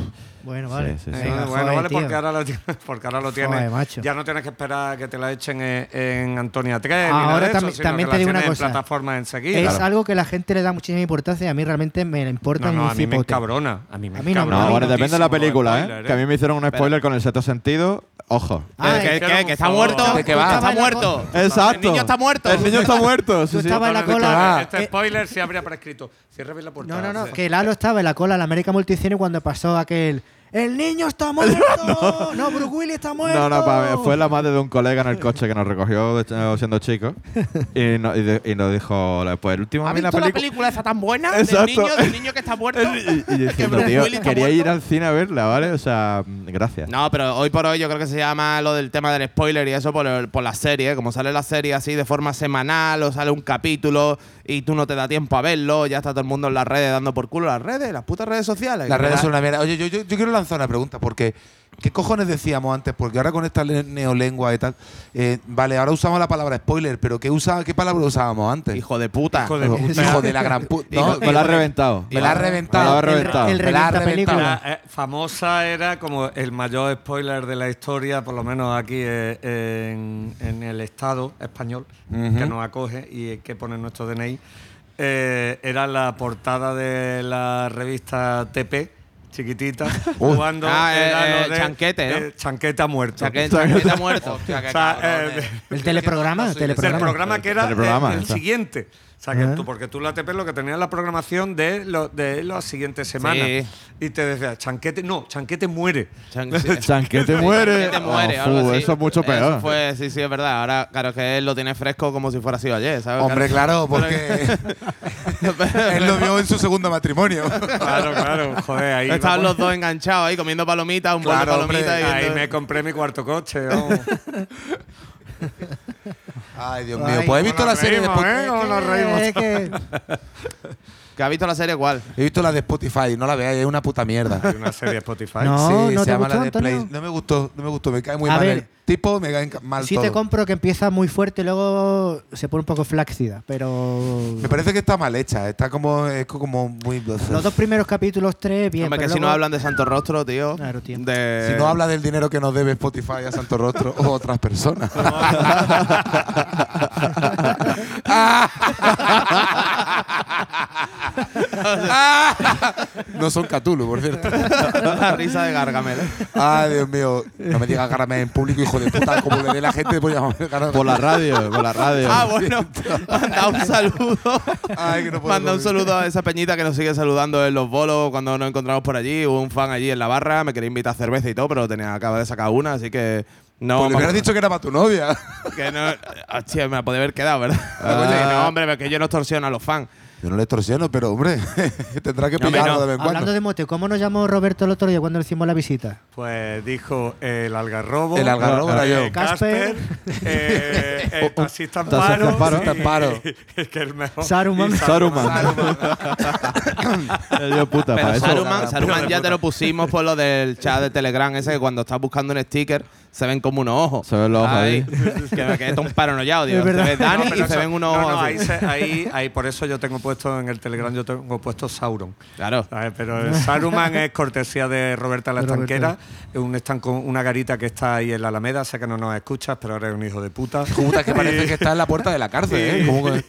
Bueno, vale. sí, sí. Eh, Venga, bueno, joder, vale, tío. porque ahora lo tienes. Porque ahora lo tienes. Joder. Ya no tienes que esperar a que te la echen en, en Antonia 3 ni Ahora nada de eso, también- sino también que te digo una cosa. enseguida. Es Claro. algo que la gente le da muchísima importancia y a mí realmente me importa No, no, un a mí me encabrona. A mí me A mí no, encabrona No, no. depende de la película, ¿eh? spoiler, Que a mí me hicieron un spoiler con el sexto sentido. Ojo. Ah, ¿Qué, es qué, que, que está muerto? ¿De qué va? Está muerto. Exacto. El niño está muerto. El niño está muerto. Tú estabas en la cola. Este eh, spoiler sí habría prescrito. Cierra bien la puerta. No, no, no, que Lalo estaba en la cola en la América Multicine cuando pasó aquel. ¡El niño está muerto! no. Bruce Willis está muerto. No, no, pa- fue la madre de un colega en el coche que nos recogió siendo chicos y, no- y de- y nos dijo, pues el último a ¿Has mí la visto la película. película esa tan buena? Del Exacto. niño, del niño que está muerto. Y, y diciendo, tío, quería muerto". ir al cine a verla, ¿vale? O sea, gracias. No, pero hoy por hoy yo creo que se llama lo del tema del spoiler y eso por, el- por la serie. Como sale la serie así de forma semanal o sale un capítulo y tú no te da tiempo a verlo, ya está todo el mundo en las redes dando por culo las redes, las putas redes sociales. Las redes son una mierda. Oye, yo, yo, yo quiero lanzar una pregunta, porque ¿qué cojones decíamos antes? Porque ahora con esta le- neolengua y tal, eh, vale, ahora usamos la palabra spoiler, pero ¿qué, usa, qué palabra usábamos antes? Hijo de puta. Hijo de puta. Hijo de la gran puta. ¿no? me la has reventado. Me la has Me la reventado. has reventado. El Me la reventado. película. Eh, famosa era como el mayor spoiler de la historia, por lo menos aquí eh, en, en el Estado español, que nos acoge y que pone nuestro DNI. eh, era la portada de la revista TP, chiquitita, cuando Ah, eh, era eh, de, Chanquete, ¿no? eh, Chanquete ha muerto. Chaqueta ha muerto. Hostia, O sea, eh, eh. El teleprograma, el teleprograma. programa que era el, el siguiente. O sea, que Ah. tú, porque tú la TP lo que tenías la programación de, lo, de las siguientes semanas. Sí. Y te decía, Chanquete, no, Chanquete muere. Chan-. Chanquete muere. Chanquete muere, Oh, fu, así. eso es mucho peor. Eso fue, sí, sí, es verdad. Ahora, claro, es que él lo tiene fresco como si fuera sido ayer, ¿sabes? Hombre, claro, porque él lo vio en su segundo matrimonio. Claro, claro. Joder, ahí. Estaban vamos. los dos enganchados ahí comiendo palomitas, un bol Claro, de palomitas. hombre. y Ahí entonces- me compré mi cuarto coche. vamos. Ay, Dios Ay, mío. Pues he visto la serie de Spotify. ¿eh? Nos reímos. Es que- ¿Que ha visto la serie cuál? He visto la de Spotify, no la veáis, es una puta mierda. Hay una serie de Spotify. No. sí, ¿no se te llama gustó, la de Antonio? Play. No me gustó, no me gustó, me cae muy A mal. ver. Tipo me cae mal sí todo. te compro que empieza muy fuerte y luego se pone un poco flácida, pero. Me parece que está mal hecha, está como, es como muy. Los dos primeros capítulos, tres, bien. Hombre, que si no hablan de Santo Rostro, tío. Claro, tío. De... Si no habla del dinero que nos debe Spotify a Santo Rostro o otras personas. no son Cthulhu, por cierto. la risa de Gargamel. Ay, Dios mío. No me digas Gargamel en público, hijo de puta. Como le dé la gente, pues llamarme Gargamel. Por la radio, por la radio. Ah, bueno. Manda un saludo. Ay, que no puedo Manda un saludo a esa peñita que nos sigue saludando en los bolos cuando nos encontramos por allí. Hubo un fan allí en la barra, me quería invitar a cerveza y todo, pero tenía acaba de sacar una, así que no. Pues le hubieras dicho que era para tu novia. que no. Hostia, me la podía haber quedado, ¿verdad? Ah. No, hombre, que yo no extorsiono a los fans. Yo no le extorsiono, pero hombre, tendrá que pillarlo no. de vez en Hablando de mote, ¿cómo nos llamó Roberto el otro día cuando le hicimos la visita? Pues dijo el algarrobo. El algarrobo era yo. Casper. Casper. eh, el taxista en taxista paro. en paro. y- Taxista en paro. y que el mejor. Saruman. Saruman. El Dios puta, Pero para eso. Saruman, Saruman ya te lo pusimos por lo del chat de Telegram, ese que cuando estás buscando un sticker se ven como unos ojos. Se ven los ojos ahí. Que me quedé un paranoiado, digo. Es Se ve Dani No, pero y se eso- ven unos no, ojos no, ahí, se- ahí, ahí, por eso yo tengo puesto en el Telegram, yo tengo puesto Sauron. Claro. ¿sabes? Pero el Saruman es cortesía de Roberta la. Estanquera, es un estanco, una garita que está ahí en la Alameda, sé que no nos escuchas, pero eres un hijo de puta. Puta, que parece que está en la puerta de la cárcel, ¿eh? Como que-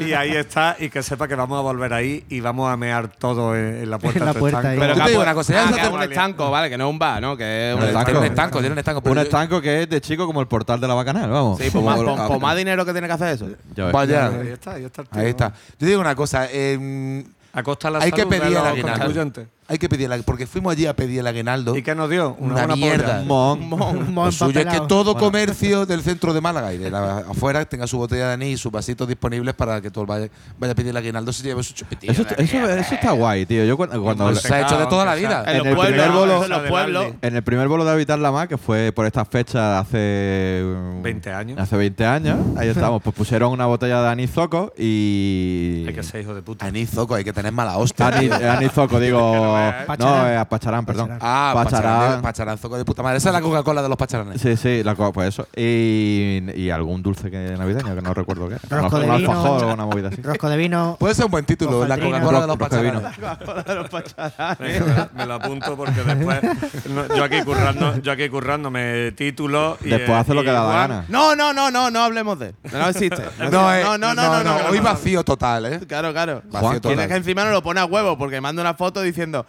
y ahí está, y que sepa que vamos a volver ahí y vamos a mear todo en, en la puerta En la de tu puerta estanco. ahí. Pero te digo una cosa, ah, se que es un estanco, vale, que no es un bar, ¿no? Que es un estanco, tiene un estanco. Yo- estanco que es de chico como el portal de la bacanal, vamos. Sí, pues más, pues- pues más dinero que tiene que hacer eso. Ya ves. Vaya. Ahí está, ahí está el tío. Ahí está. Yo te digo una cosa. eh, A costa de la hay que salud de pedir aguinaldo. contribuyentes. Hay que pedir el Porque fuimos allí a pedir el aguinaldo. ¿Y qué nos dio? Una mierda. polla. Mon. Mo Lo suyo es que todo comercio del centro de Málaga y de la, afuera tenga su botella de anís y sus vasitos disponibles para que todo el vaya, vaya a pedir el aguinaldo se lleve su chupitillo. Eso, eso, está guay, tío. Yo cuando, cuando- Pues se ha hecho de toda la vida. En En los el pueblos, primer bolo- en los pueblos. en el primer bolo de Habitar la Mar, que fue por estas fechas hace um, 20 años. Hace 20 años, ahí estamos. Pues pusieron una botella de anís zoco y. Hay que ser hijo de puta. Anís, zoco, hay que tener mala hostia. Anís, anís zoco, digo. no, eh, Pacharán, perdón. Pacharán. Ah, Pacharán. pacharán. Zoco de puta madre. Esa es la Coca-Cola de los pacharanes. Sí, sí, la co- pues eso. Y, y algún dulce que navideño que no recuerdo qué. era. Rosco de un vino. alfajor o una movida así. Rosco de vino. Puede ser un buen título, la. Coca-Cola de los Rosco de vino. pacharanes. Venga, me, la- me lo apunto porque después no, yo aquí currando, yo aquí currándome título y Después eh, hace lo y que da la igual- gana. No, no, no, no, no hablemos de él. No existe. No, eh, no, no, no, no, no. Hoy vacío total, ¿eh? Claro, claro. Vacío total. Tienes que encima no lo pone a huevo porque manda una foto diciendo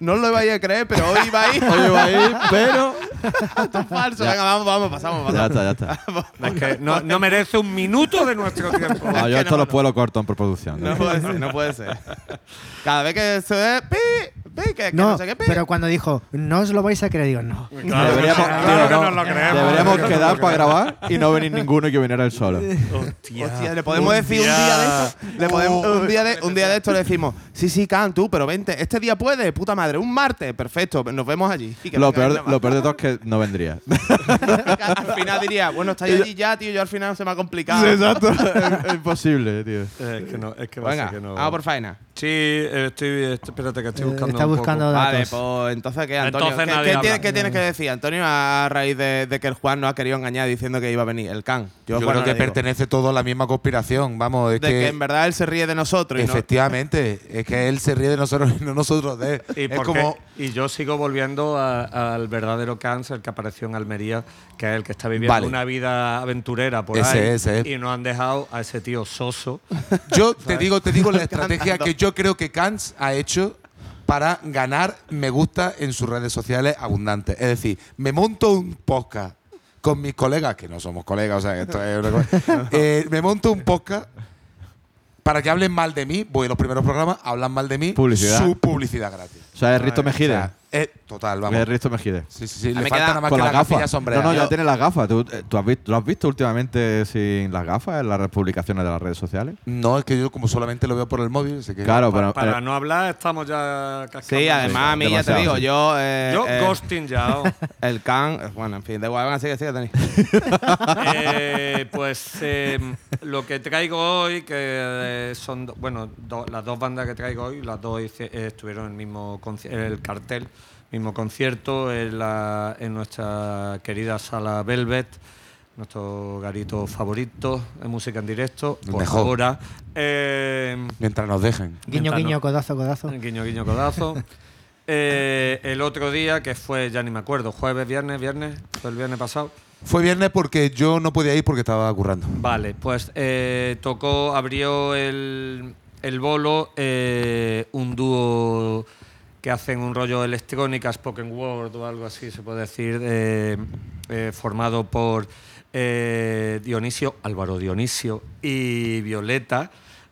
no os lo vais a creer, pero hoy va a ir. Oye, va ahí, pero. Esto es falso. Venga, vamos, vamos, pasamos, Ya pasamos. está, ya está. Es que no, no merece un minuto de nuestro tiempo. No, yo esto no, lo puedo corto en preproducción. No puede ser, no puede ser. Cada vez que se ve, pi, que, que No, no sé qué, pero cuando dijo, no os lo vais a creer, digo, no. Claro, Deberíamos, claro no, lo creemos. deberíamos quedar para grabar y no venir ninguno y que viniera él solo. Hostia, Hostia, le podemos decir un día de esto. Le podemos, un, día de, un día de esto le decimos, sí, sí, Can, tú, pero vente. Este día puede, puta madre, un martes, perfecto, nos vemos allí. Y que Lo peor, lo peor de todo es que no vendría. Al final diría, bueno, estáis allí ya, tío, yo al final se me ha complicado. exacto. es imposible, tío. Es que no, es que va a Venga, ser que no. vamos por faena. Sí, eh, estoy, est- espérate que estoy Eh, buscando. está un buscando poco. datos. Vale, pues entonces, ¿qué, Antonio? Entonces ¿Qué, nadie qué tienes que decir, Antonio, a raíz de, de que el Juan nos ha querido engañar diciendo que iba a venir? El Can. Yo creo no que pertenece todo a la misma conspiración. Vamos, es De que, que. en verdad él se ríe de nosotros. y no- Efectivamente, es que él se ríe de nosotros y no nosotros de él. Y, es como. y yo sigo volviendo al verdadero cáncer que apareció en Almería, que es el que está viviendo Vale. una vida aventurera por Ese ahí. es, ese es. Y nos han dejado a ese tío soso. Yo te digo, te digo la estrategia que yo creo que Kants ha hecho para ganar me gusta en sus redes sociales abundantes. Es decir, me monto un podcast con mis colegas, que no somos colegas, o sea, que esto es una cosa- Eh, me monto un podcast para que hablen mal de mí. Voy a los primeros programas, hablan mal de mí. Publicidad. Su publicidad gratis. O sea, es Risto O Mejide. sea, eh, total, vamos. Risto Mejide. Sí, sí, sí. A Le falta nada más Con que las la gafas. No, no, ya tiene las gafas. ¿Tú, eh, tú has visto, ¿Lo has visto últimamente sin las gafas en las publicaciones de las redes sociales? No, es que yo como solamente lo veo por el móvil, así que. Claro, Pa- pero. para eh, no hablar, estamos ya cascando. Sí, además a mí ya te digo, sí. yo. eh, Yo, eh, ghosting ya. oh. El Can. Bueno, en fin, da igual, venga, sigue, sigue, Dani. Eh, pues eh, lo que traigo hoy, que eh, son, do- bueno, do- las dos bandas que traigo hoy, las dos eh, estuvieron en el mismo el cartel, mismo concierto en, la- en nuestra querida sala Velvet, nuestro garito favorito de música en directo, por Mejor. ahora. Eh, Mientras nos dejen. Guiño, Mientras guiño, no- codazo, codazo. Guiño, guiño, codazo. Eh, el otro día, que fue, ya ni me acuerdo, jueves, viernes, viernes, fue el viernes pasado. Fue viernes porque yo no podía ir porque estaba currando. Vale, pues eh, tocó, abrió el, el bolo eh, un dúo que hacen un rollo electrónica, spoken word o algo así, se puede decir, eh, eh, formado por eh, Dionisio, Álvaro Dionisio y Violeta,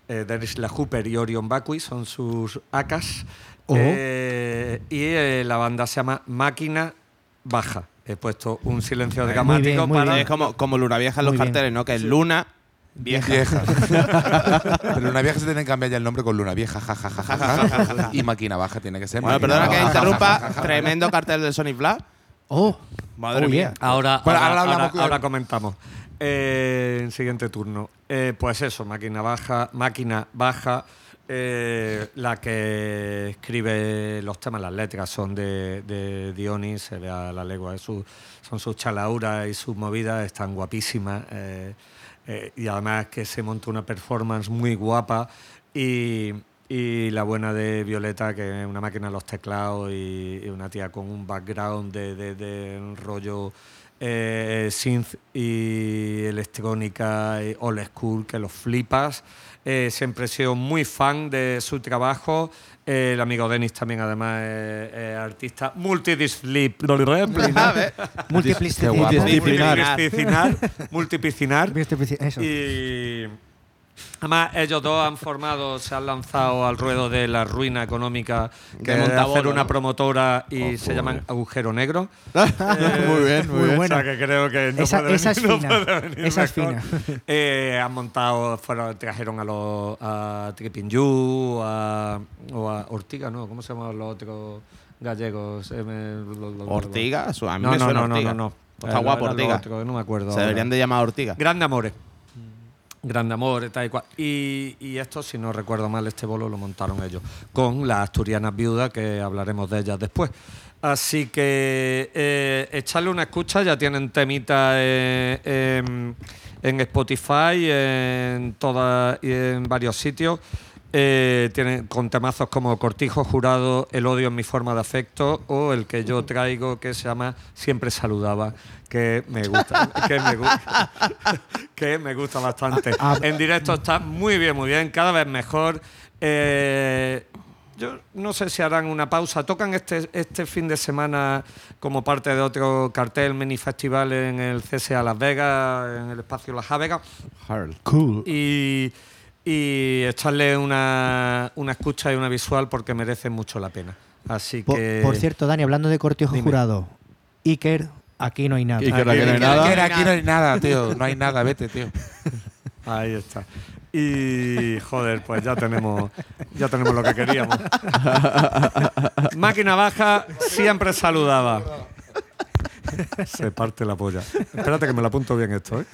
eh, Dennis La Hooper y Orion Bakui, son sus acas. Oh. Eh, y eh, la banda se llama Máquina Baja. He puesto un silencio Muy dramático bien, muy para. bien. Es como, como Luna Vieja en los Muy carteles, ¿no? Que es Luna Vieja. Vieja. Pero Luna Vieja se tiene que cambiar ya el nombre con Luna Vieja, ja, ja, ja, ja, ja, ja. Y Máquina Baja tiene que ser. Bueno, perdona que Baja, ja, ja, ja, interrumpa. Tremendo cartel de Sonic Black. Oh, Madre oh, mía. Ahora, Bueno, ahora, ahora hablamos, ahora- claro. ahora comentamos. Eh, en siguiente turno. Eh, pues eso, máquina baja, máquina baja. Eh, la que escribe los temas, las letras son de, de Dionis, se ve a la legua, de su- son sus chalauras y sus movidas, están guapísimas. eh, eh, y además que se monta una performance muy guapa. Y, y la buena de Violeta, que es una máquina de los teclados y, una tía con un background de, de- de rollo eh, synth y electrónica y old school que los flipas. Eh, siempre he sido muy fan de su trabajo. El amigo Denis también, además, es, es artista multidisciplinar. Multiplicidad. Multidisciplinar. Multidisciplinar. multipiscinar. Eso. Y además ellos dos han formado, se han lanzado al ruedo de la ruina económica que De es Montabolo, hacer una ¿no? promotora y se llaman Agujero Negro. muy bien, muy, Muy buena. O sea que creo que no Esa- puede esa es venir- no fina. puede venir Esa es fina. Eh, han montado, fueron, trajeron a los a Tripping You, a, o a Ortiga, ¿no? ¿Cómo se llaman los otros gallegos? Eh, Ortiga, su- a mí No, me no, suena no, no, Ortiga. no, no. Está Era- guapo Ortiga. otro, no me acuerdo. Se deberían de llamar Ortiga. Grande Amore. Grande Amore, tal y cual. Y, y esto, si no recuerdo mal, este bolo lo montaron ellos con las asturianas viudas, que hablaremos de ellas después. Así que eh, echarle una escucha, ya tienen temita eh, en, en Spotify, en, todas y en varios sitios. Eh, tienen con temazos como Cortijo Jurado, El odio en mi forma de afecto o el que yo traigo que se llama Siempre saludaba, que me gusta, que me gusta, que me gusta bastante. En directo está muy bien, muy bien, cada vez mejor. Eh, yo no sé si harán una pausa. Tocan este, este fin de semana como parte de otro cartel mini festival en el CSA Las Vegas, en el espacio Las Vegas Cool. y, y echarle una, una escucha y una visual porque merece mucho la pena. Así Por, que. por cierto, Dani, hablando de cortijo Dime. jurado, Iker, aquí no hay nada. Iker, aquí no hay nada. Aquí, aquí no hay nada, tío. No hay nada, vete, tío. Ahí está. Y joder, pues ya tenemos, ya tenemos lo que queríamos. Máquina baja siempre saludaba. Se parte la polla. Espérate que me lo apunto bien esto, ¿eh?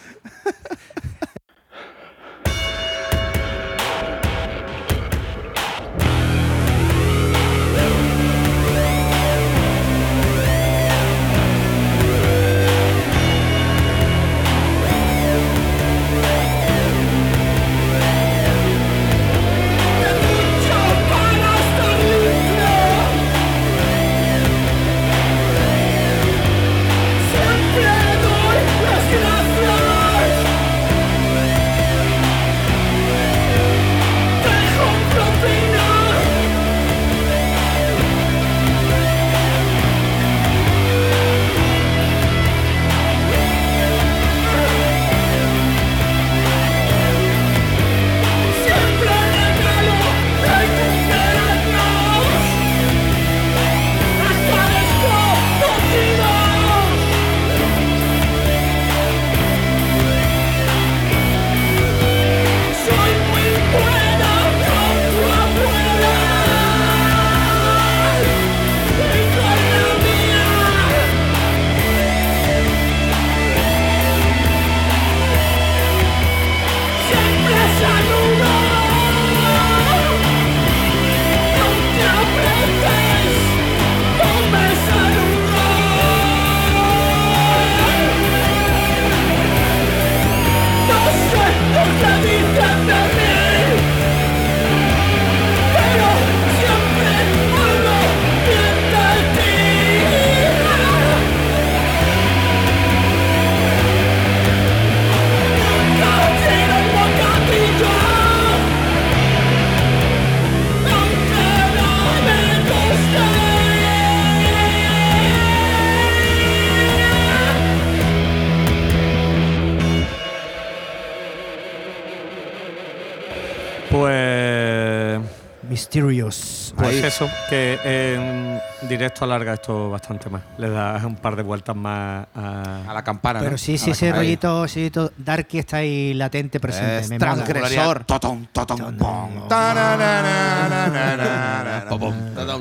Que en directo alarga esto bastante más. Le da un par de vueltas más a, A la campana, Pero ¿no? sí, A sí, ese rollito, ese rollito darky está ahí latente presente. Es me transgresor.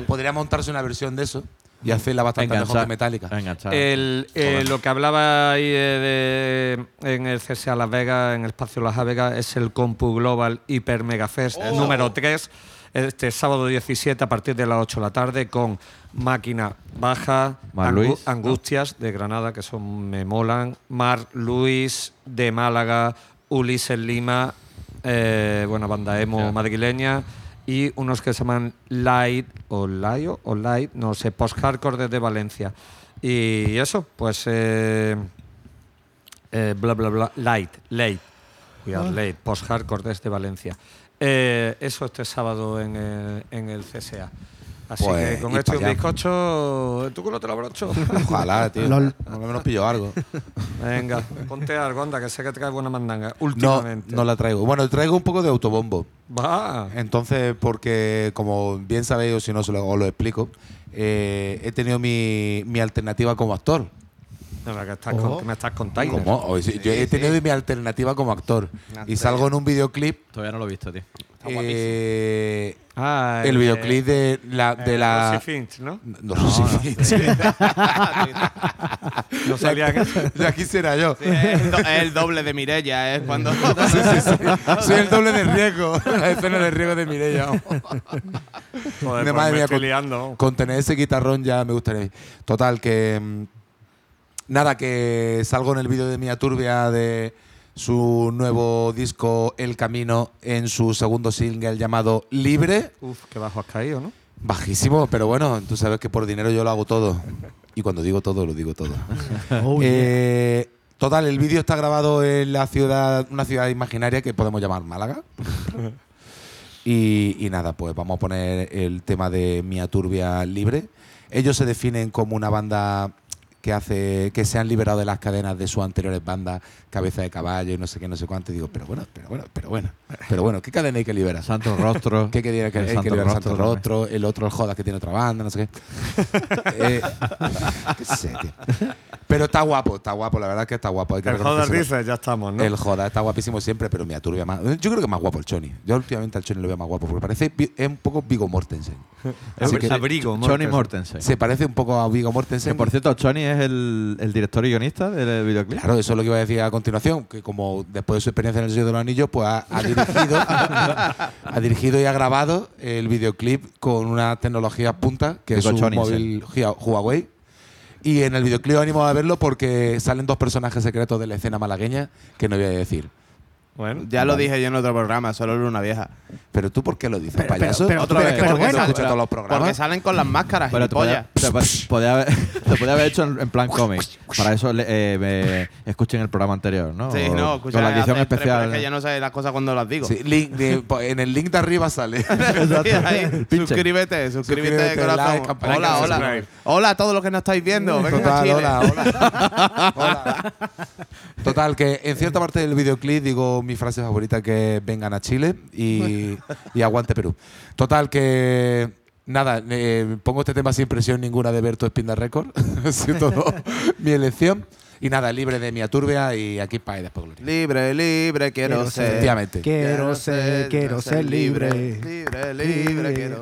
Podría montarse una versión de eso y hacerla bastante mejor que Metallica. Enganchar. El, eh, lo que hablaba ahí de, de- en el CSA Las Vegas, en el espacio Las Vegas, es el Compu Global Hyper Mega Fest número 3. Este sábado 17 a partir de las 8 de la tarde con Máquina Baja, Mar Angu- Luis. Angustias de Granada, que son me molan, Mar Luis de Málaga, Ulises Lima, eh, bueno, banda emo madrileña, y unos que se llaman Light o Laio o Light, no sé, post-hardcore desde Valencia. Y eso, pues eh, eh, bla bla bla, Light, Late, We are late, post-hardcore desde Valencia. Eh, eso este sábado en el, en el CSA. Así Pues, que con ir esto y pa' un allá. bizcocho, ¿tú culo te lo brocho? Ojalá, tío. Lol. Por lo menos pillo algo. Venga, ponte algo, anda, que sé que traes buena mandanga. No, Últimamente. no la traigo. Bueno, traigo un poco de autobombo. Va. Entonces, porque como bien sabéis, o si no se lo, os lo explico, eh, he tenido mi, mi alternativa como actor. Estás con- me estás contando. Yo he tenido mi alternativa como actor. Y salgo en un videoclip. Todavía no lo he visto, tío. eh, Ah, el videoclip de la. De eh, la Lucy Finch, ¿no? no, Lucy Finch. No salía que Ya quisiera yo. Es el, do- es el doble de Mirella, es cuando. Soy el doble de riesgo. La escena de riesgo de Mireia. Joder, De pues madre me mía, estoy con- liando. Con tener ese guitarrón ya me gustaría. Total, que. Nada, que salgo en el vídeo de Mia Turbia de su nuevo disco El Camino en su segundo single llamado Libre. Uf, qué bajo has caído, ¿no? Bajísimo, pero bueno, tú sabes que por dinero yo lo hago todo. Y cuando digo todo, lo digo todo. Oh, yeah. Eh, total, el vídeo está grabado en la ciudad, una ciudad imaginaria que podemos llamar Málaga. y, y nada, pues vamos a poner el tema de Mia Turbia libre. Ellos se definen como una banda que hace que se han liberado de las cadenas de sus anteriores bandas, Cabeza de Caballo y no sé qué, no sé cuánto. Y digo, pero bueno, pero bueno, pero bueno, pero bueno, ¿qué cadena hay que liberar? Santo Rostro. ¿Qué quería que, El hay que Santo liberar Rostro Santo también. Rostro? El otro, el Jodas, que tiene otra banda, no sé qué. Eh, qué sé, tío. Pero está guapo, está guapo, la verdad es que está guapo. Hay que El reconocérselo. dices, ya estamos, ¿no? El Joda está guapísimo siempre, pero me aturbia más. Yo creo que es más guapo el Choni. Yo últimamente al Choni lo veo más guapo, porque parece es un poco Vigo Mortensen. Así que Abrigo, Johnny Mortensen. se parece un poco a Vigo Que Mortensen. por cierto, Johnny es el, el director y guionista del videoclip. Claro, eso es lo que iba a decir a continuación, que como después de su experiencia en el Señor de los Anillos, pues ha, ha dirigido, ha dirigido y ha grabado el videoclip con una tecnología punta, que es un móvil Hua- Huawei. Y en el videoclip animo a verlo porque salen dos personajes secretos de la escena malagueña que no voy a decir. Bueno, Ya lo dije yo en otro programa, solo Luna Vieja. Pero tú, ¿por qué lo dices, Pero- payaso? pero- ¿Tú pero- crees que porque bueno. escuchas todos los programas? Porque salen con las máscaras, Pero te podía, te po- podía haber, te podía haber hecho en, en plan cómic. Para eso le- eh, me- escuchen el programa anterior, ¿no? Sí, O- no, con escucha, la edición especial. Es que ya no sé las cosas cuando las digo. Sí, link de- po- en el link de arriba sale. Sí, ahí, suscríbete, suscríbete, Suscríbete, corazón. like, hola, hola. Hola a todos los que nos estáis viendo. Venga, Total, Chile. hola, hola. Hola. Total, que en cierta parte del videoclip digo mi frase favorita que es vengan a Chile y, y aguante Perú. Total, que nada, eh, pongo este tema sin presión ninguna de Berto Espinda Record. ha sido mi elección. Y nada, libre de mi aturbia y aquí para después gloria. Libre, libre, quiero, Quiero ser. Efectivamente. Quiero ser, quiero ser libre. Libre, libre, Libre. quiero.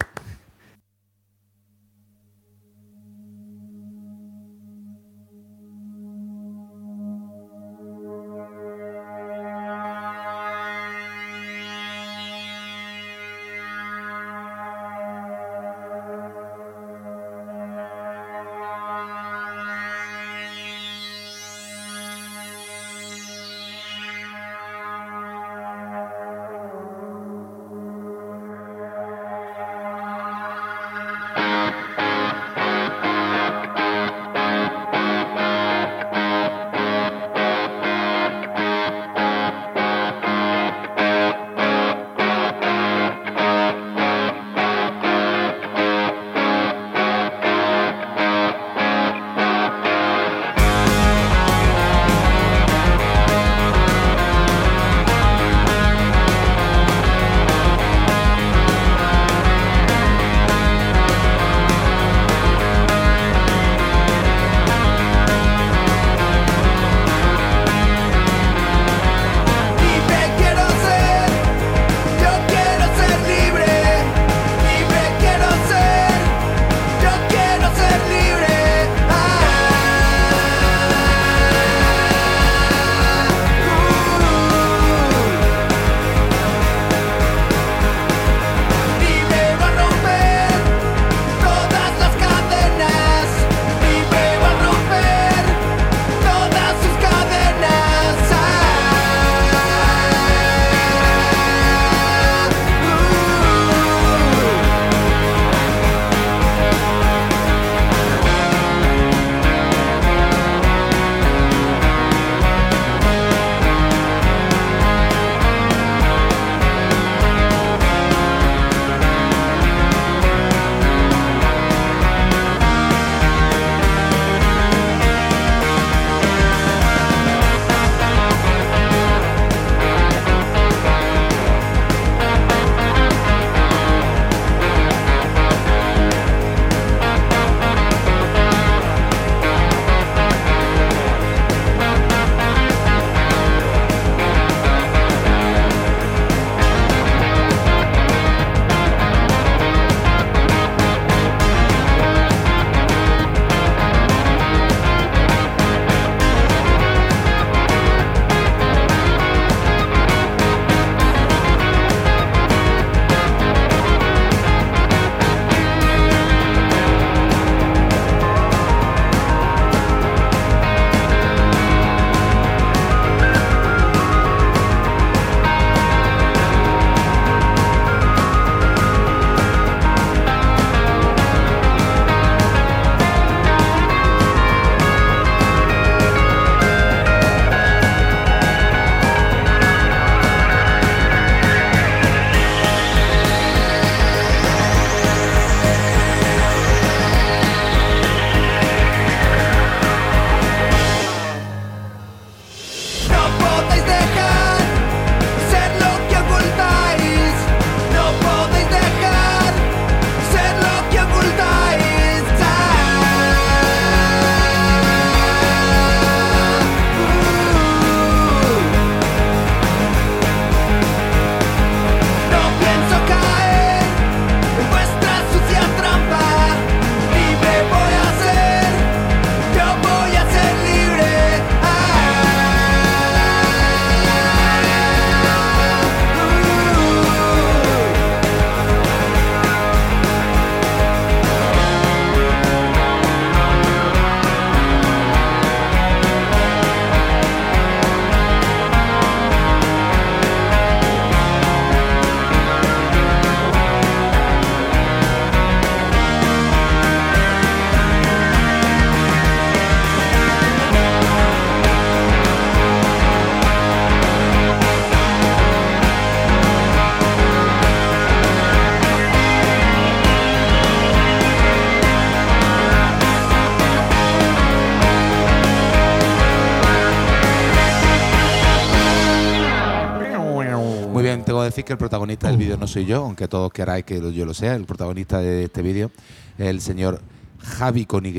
Decir que el protagonista del vídeo no soy yo, aunque todos queráis que yo lo sea. El protagonista de este vídeo es el señor Javi con Y,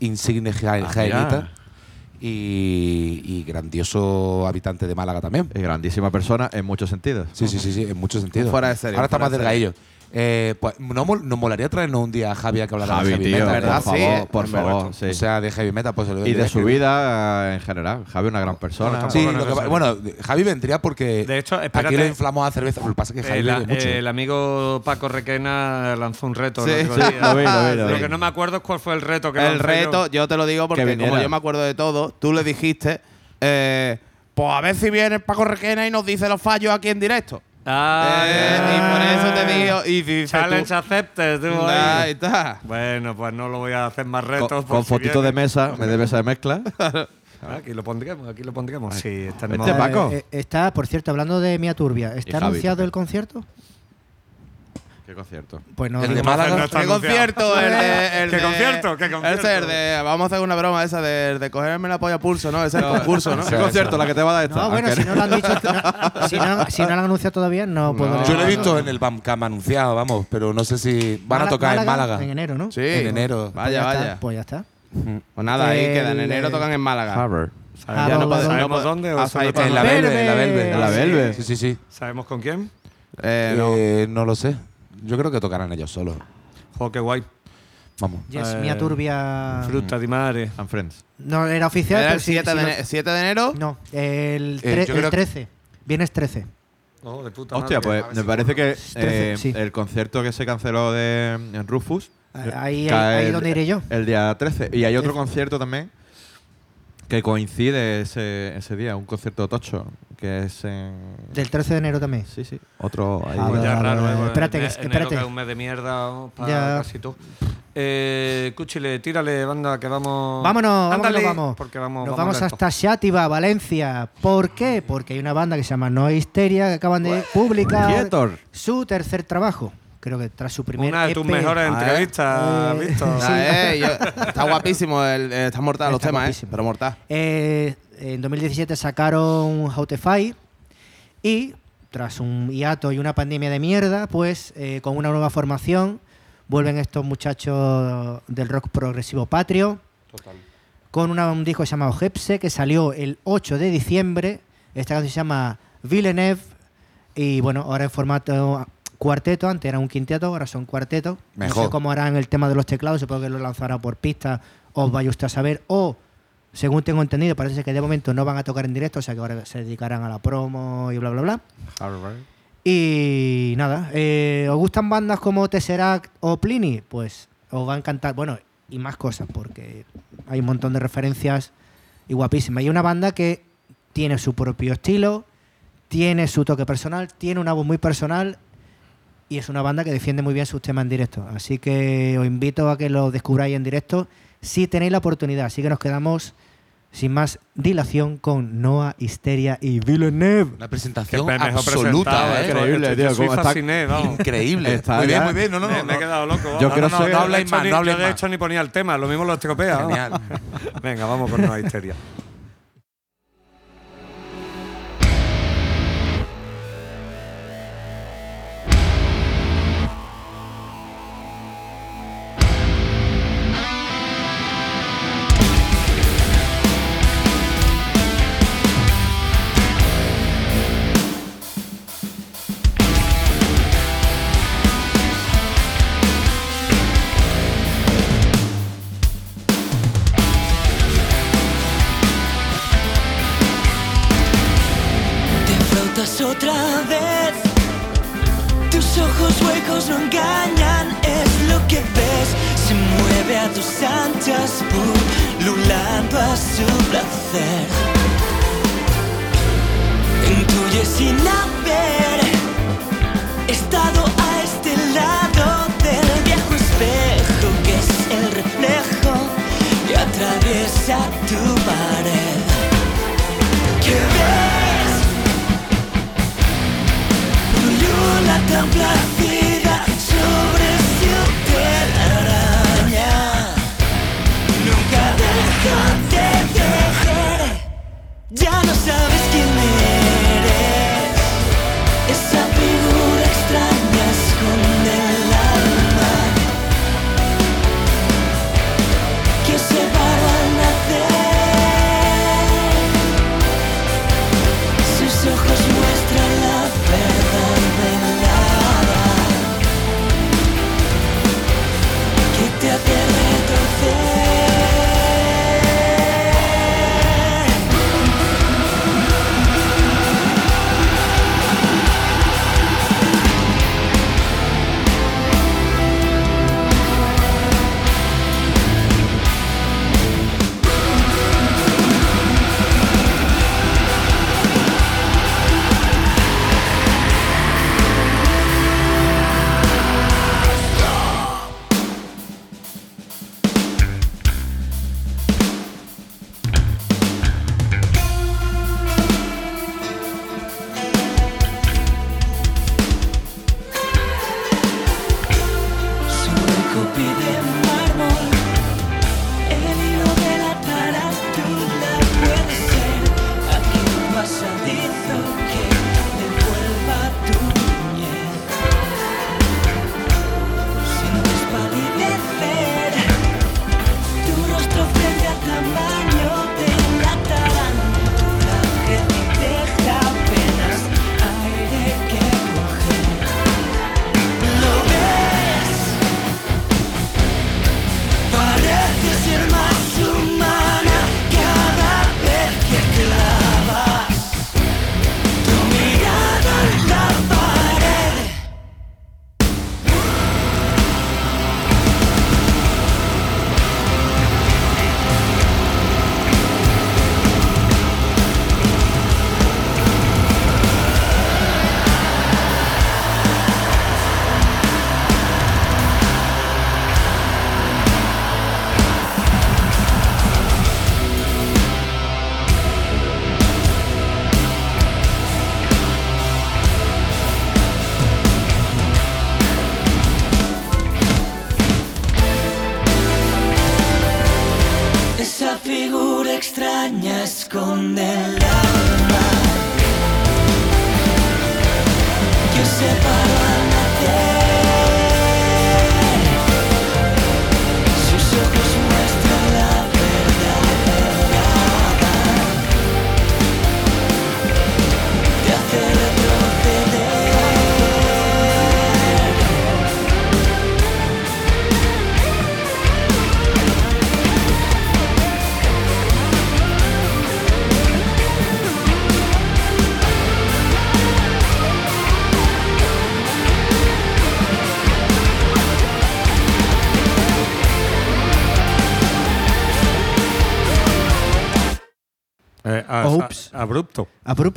insigne ja- Ah, jaenita y, y grandioso habitante de Málaga también. Grandísima persona en muchos sentidos. Sí, sí, sí, sí, en muchos sentidos. Fuera de serie, Ahora está más delgadillo. Eh, pues no mol- nos molaría traernos un día a Javi a que hablara Javi, de heavy tío, metal. ¿verdad? por Sí, favor, eh, por en verdad. favor. sí. O sea, de heavy metal, pues se lo y de su vida eh, en general. Javi es una gran persona. Sí, no lo que bueno, Javi vendría porque De hecho, aquí le inflamos a cerveza. Lo que pasa es que Javi El, bebe mucho. el amigo Paco Requena lanzó un reto. Sí. el otro día. Lo vi, lo vi, lo Lo vi. que no me acuerdo es cuál fue el reto que El reto, yo. yo te lo digo porque como yo me acuerdo de todo, tú le dijiste, eh, pues a ver si viene Paco Requena y nos dice los fallos aquí en directo. Ah, Eh, y por eso te digo, y dices Challenge tú, accepted. tú "Ah, ahí. está. Bueno, pues no lo voy a hacer más retos. Con, con si fotito de mesa, me de mesa de mezcla. Ah, Aquí lo pondremos, aquí lo pondremos. Sí, está en Este. Paco. Eh, eh, está, por cierto, hablando de Mia Turbia, ¿está anunciado el concierto? Qué concierto. Pues no. El de Málaga. no está ¿Qué concierto? El de, el ¿Qué de- concierto? ¿Qué concierto? Ese es de, vamos a hacer una broma esa de, de cogerme la polla a pulso, ¿no? Ese es el concurso, ¿no? ¿Qué concierto? La que te va a dar esta. No, bueno, si no lo han dicho, no, si, no, si no lo han anunciado todavía, no puedo. Yo lo he visto en el Bandcamp anunciado, vamos, pero no sé si van a Málaga- tocar en Málaga. En enero, ¿no? Sí. En enero. Pues Vaya, ya está, vaya. Pues ya está. Pues nada, ahí El- queda. En enero tocan en Málaga. Harvard. Ah, Ya no ¿dónde- puede- dónde- ¿Sabemos dónde o no En la Belve, en la Belve. En la Belve. Sí, sí, sí. ¿Sabemos con quién? Eh, no. Eh, no lo sé. Yo creo que tocarán ellos solos. Oh, qué guay. Vamos. Yes, Eh, Mia Turbia. Fruta di mare. And Friends. No era oficial. ¿Era pero el sí- 7 sí de, lo- ene- 7 de enero? No, el, Eh, tre- yo el creo que- 13. Viernes 13. Oh, de puta Hostia, madre. pues me parece que Trece, eh, sí. el concierto que se canceló de en Rufus. Ahí, cae ahí, el- donde iré yo. El día 13. Y hay otro Es- concierto también que coincide ese, ese día, un concierto tocho, que es en. Del 13 de enero también. Sí, sí. Otro ahí. Ah, Pues ya raro, ¿eh? vale. Espérate, espérate. que es un mes de mierda para Ya. casi todo. Eh, Cúchile, tírale, banda, que vamos. Vámonos, Ándale, vámonos, vamos. Porque vamos, Nos vamos lento. hasta Xátiva, Valencia. ¿Por qué? Porque hay una banda que se llama No Histeria que acaban de publicar su tercer trabajo. Creo que tras su primer Una de tus EP. mejores entrevistas, eh. Víctor. Sí. Ah, eh, yo- está guapísimo, el, eh, está mortal los temas, ¿eh? Pero mortal. Eh, en 2017 sacaron How to Fight y tras un hiato y una pandemia de mierda, pues eh, con una nueva formación vuelven estos muchachos del rock progresivo patrio con una- un disco llamado Hepse que salió el 8 de diciembre. Esta canción se llama Villeneuve y bueno, ahora en formato cuarteto, antes era un quinteto, ahora son cuartetos. No sé cómo harán el tema de los teclados, supongo que lo lanzará por pista, os vaya usted a saber, o según tengo entendido, parece que de momento no van a tocar en directo, o sea que ahora se dedicarán a la promo y bla, bla, bla. Y nada, eh, ¿os gustan bandas como Tesseract o Pliny? Pues os va a encantar, bueno, y más cosas, porque hay un montón de referencias y guapísimas. Y una banda que tiene su propio estilo, tiene su toque personal, tiene una voz muy personal y es una banda que defiende muy bien sus temas en directo. Así que os invito a que lo descubráis en directo si tenéis la oportunidad. Así que nos quedamos sin más dilación con Noah, Histeria y Villeneuve. Una Qué presentación absoluta, ¿eh? esto, Increíble, tío, está- fasciné, vamos. Increíble. Está muy bien, muy bien. No, no, no. me, he no. quedado loco. Yo vamos. creo no, no, que- no más, ni- no de hecho ni ponía el tema, lo mismo lo estropea. Genial. Venga, vamos con Nueva Histeria.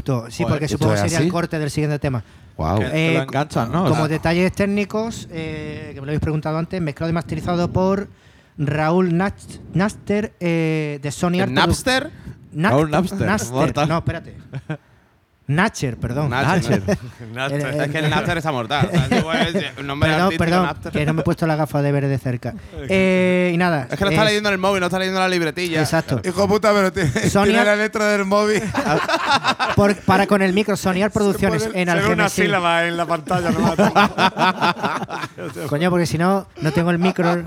Abrupto. Sí, Joder, porque ¿esto supongo que sería así? el corte del siguiente tema. Wow. Que Eh, lo enganchan, ¿no? Como O sea, detalles técnicos, eh, que me lo habéis preguntado antes, mezclado y masterizado por Raúl Naster eh, de Sony Art. ¿El Napster? Na- Raúl Napster, Naster. No, espérate. Natcher, perdón. Natcher, Eh, Es que el Napster está mortal. Nombre Perdón, perdón, que no me he puesto la gafa de ver de cerca. Eh, y nada. Es que lo está es- leyendo en el móvil, no está leyendo la libretilla. Exacto. Hijo puta, pero tiene, Sonia- tiene la letra del móvil. Por- para con el micro, Sony Art Producciones en Se ve una Algemesí. sílaba en la pantalla. ¿no? Coño, porque si no, no tengo el micro.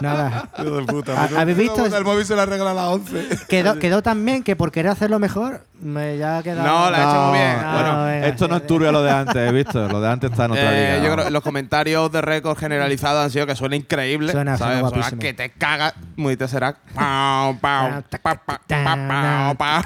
Nada. Hijo de puta. ¿Ha- ¿Habéis visto? el móvil se la regala a las 11. Quedó, quedó tan bien que por querer hacerlo mejor, me ya ha quedado. No, la ha hecho muy bien. No, Bueno, venga, esto no es turbio lo de antes, ¿visto? Lo de antes está en otra Eh, liga. yo creo que los comentarios de récord generalizados han sido que suena increíble. Suena- ¿sabes? suena Suena guapísimo. que te caga. Muy te será. Pau, pau, pa, pa, pa, pa, pa.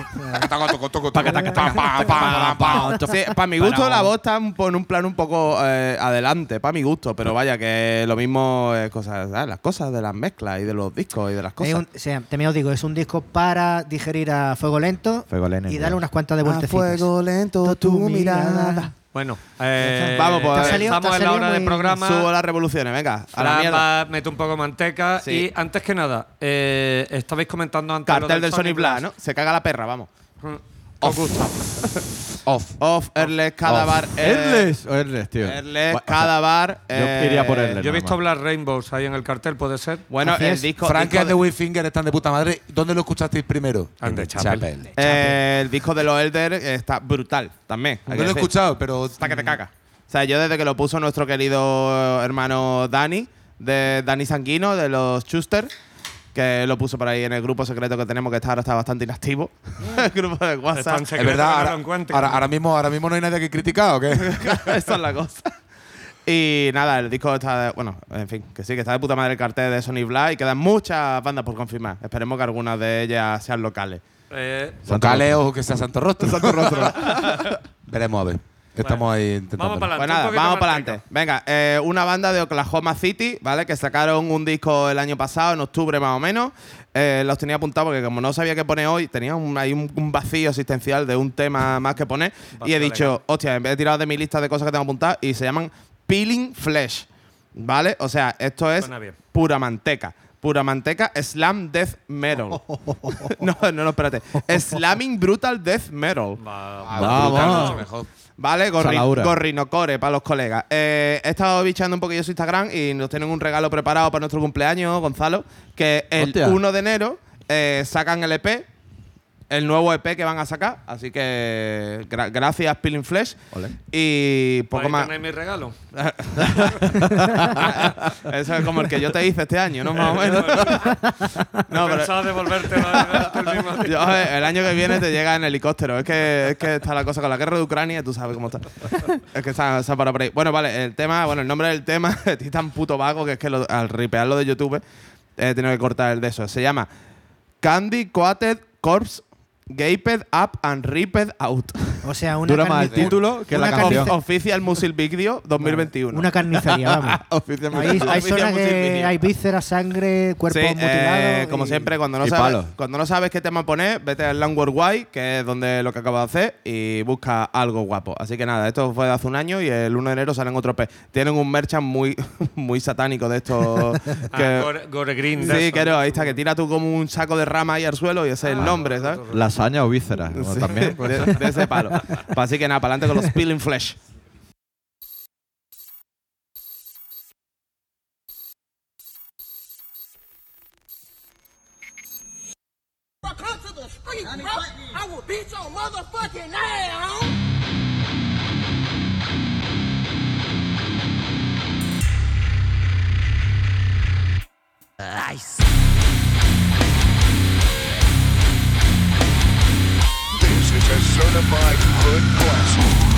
Sí, para mi gusto la voz está en un plan un poco eh, adelante, para mi gusto, pero vaya que lo mismo es cosas, ¿sabes? las cosas de las mezclas y de los discos y de las cosas. un, o sea, también os digo, es un disco para digerir a fuego lento Fuego lento, y darle ya. unas cuantas de A vueltecitas. fuego lento tu mirada. Bueno, eh, Vamos, pues, salido- estamos en la hora del programa. Subo las revoluciones, venga, a la mierda. mete un poco de manteca. Sí. Y antes que nada, eh, estabais comentando antes. lo Cartel del Sony Blast, ¿no? Se caga la perra, vamos. ¿Os gusta? Off. Off, Airless, Cadavar. eh, Airless o Airless, tío. Sea, Cadavar. yo eh, iría por Airless. Yo he visto. Black Rainbows ahí en el cartel, ¿puede ser? Bueno, Así el es. disco. Frank disco and the Wayfinger están de puta madre. ¿Dónde lo escuchasteis primero? And the En Chapel. Eh, el disco de los Elder está brutal también. No lo he escuchado, pero. Está que te caga. O sea, yo desde que lo puso nuestro querido hermano Dani, de Dani Sanguino, de los Schuster, que lo puso por ahí en el grupo secreto que tenemos, que está, ahora está bastante inactivo. el grupo de WhatsApp. Es verdad, no ahora, mismo, ahora mismo no hay nadie que critica o qué. Esa es la cosa. Y nada, el disco está. de- bueno, en fin, que sí, que está de puta madre el cartel de Sony Black y quedan muchas bandas por confirmar. Esperemos que algunas de ellas sean locales. Eh, Locales o que sea Santo Rostro. Santo Rostro. Veremos a ver. Estamos ahí intentando. Vamos para Pues adelante. nada, vamos para adelante. Venga, eh, una banda de Oklahoma City, ¿vale? Que sacaron un disco el año pasado, en octubre más o menos. Eh, los tenía apuntados porque como no sabía qué poner hoy, tenía un, ahí un, un vacío existencial de un tema más que poner. y he dicho, hostia, en vez de tirar de mi lista de cosas que tengo apuntadas, y se llaman Peeling Flesh, ¿vale? O sea, esto es pura manteca. Pura manteca, Slam Death Metal. no, no, no, espérate. Slamming Brutal Death Metal. Va- Vamos. ¿Vale? Gorri, Salaura. gorrinocore para los colegas. Eh, he estado bichando un poquillo su Instagram y nos tienen un regalo preparado para nuestro cumpleaños, Gonzalo, que el Hostia. 1 de enero eh, sacan el EP, el nuevo EP que van a sacar. Así que gra- gracias, Peeling Flesh. Y poco Ahí más. mi regalo. Eso es como el que yo te hice este año, ¿no? Más o menos. no, pero Pensaba devolverte el mismo yo, el año que viene te llega en helicóptero. Es que, es que está la cosa con la guerra de Ucrania, tú sabes cómo está. es que está, está para por ahí. Bueno, vale, el tema, bueno, el nombre del tema es tan puto vago que es que lo- al ripearlo de YouTube he tenido que cortar el de eso. Se llama Candy Coated Corpse Gaped Up and Ripped Out. O sea, una, Dura más el título que la canción. Official Music Video 2021. Una carnicería, vamos. Music que video. hay vísceras, sangre, cuerpo Sí, mutilado. eh, como siempre, cuando no, y sabes, palos. cuando no sabes qué tema poner, vete al Landward Why, que es donde lo que acabo de hacer, y busca algo guapo. Así que nada, esto fue de hace un año y el 1 de enero salen otro P. Tienen un merchant muy, muy satánico de estos. Ah, Gore, Gore Green. sí, no, ahí está, que tira tú como un saco de rama ahí al suelo y ese es el nombre, ¿sabes? Lasaña o vísceras. Sí, también. pues. de, de ese palo. Pues así que nada, para adelante con los Peeling Flesh. Is a certified hood classic.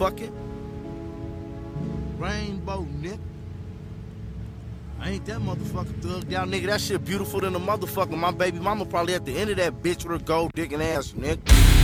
A rainbow, nigga. I ain't that motherfucker thugged out, nigga. That shit beautiful than a motherfucker. My baby mama probably at the end of that bitch with her gold digging ass, nigga.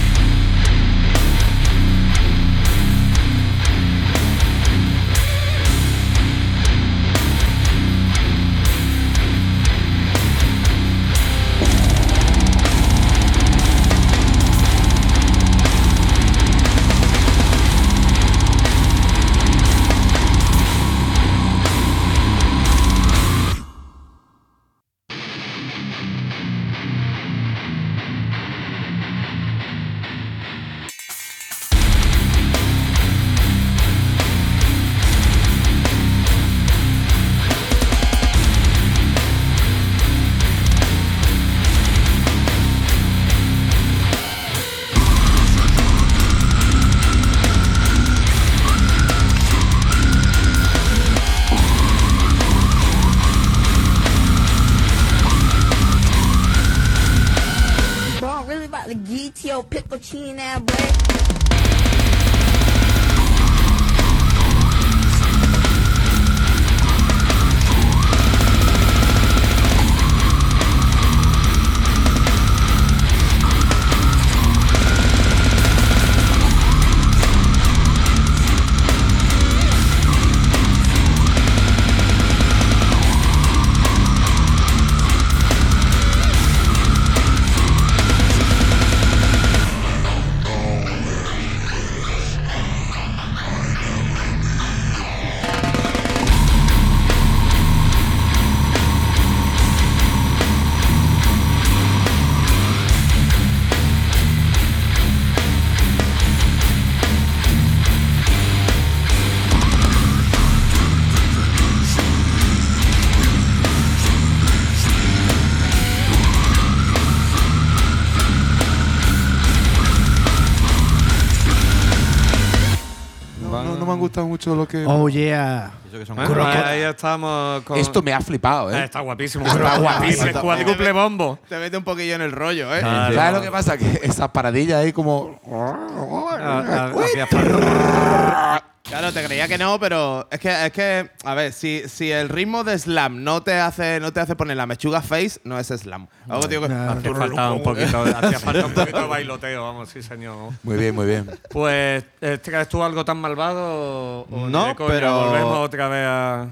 Gustado mucho lo que. Oh, yeah. Que son Bueno, croquetas. ahí estamos con... Esto me ha flipado, Ah, ¿eh? Está guapísimo. Está guapísimo. El cuádruple bombo. Te mete un poquillo en el rollo, ¿eh? Claro. ¿Sabes lo que pasa? Que esas paradillas ahí como. Ah, ah. Claro, te creía que no, pero es que, es que a ver, si, si el ritmo de slam no te hace no te hace poner la mechuga face, no es slam. Algo digo que no, Hacía falta un poquito, hacía falta un poquito de bailoteo, vamos, sí, señor. Muy bien, muy bien. Pues, eh, ¿traes tú algo tan malvado? o No, pero- Volvemos otra vez a.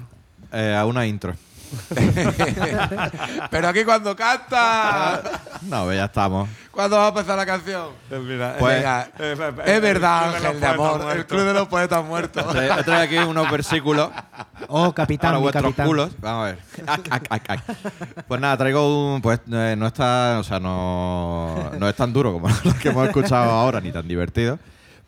Eh, a una intro. Pero aquí cuando canta. No, pues ya estamos. ¿Cuándo va a empezar la canción? Mira, Pues- Venga, eh, eh, es verdad, el Club de los Ángel de Amor. El. Club de los Poetas Muertos. Traído aquí unos versículos Oh, capitán, para vuestros capitán. culos. Vamos a ver. Ac, ac, ac, ac. Pues nada, traigo un. Pues eh, no está. O sea, no, no es tan duro como lo que hemos escuchado ahora, ni tan divertido.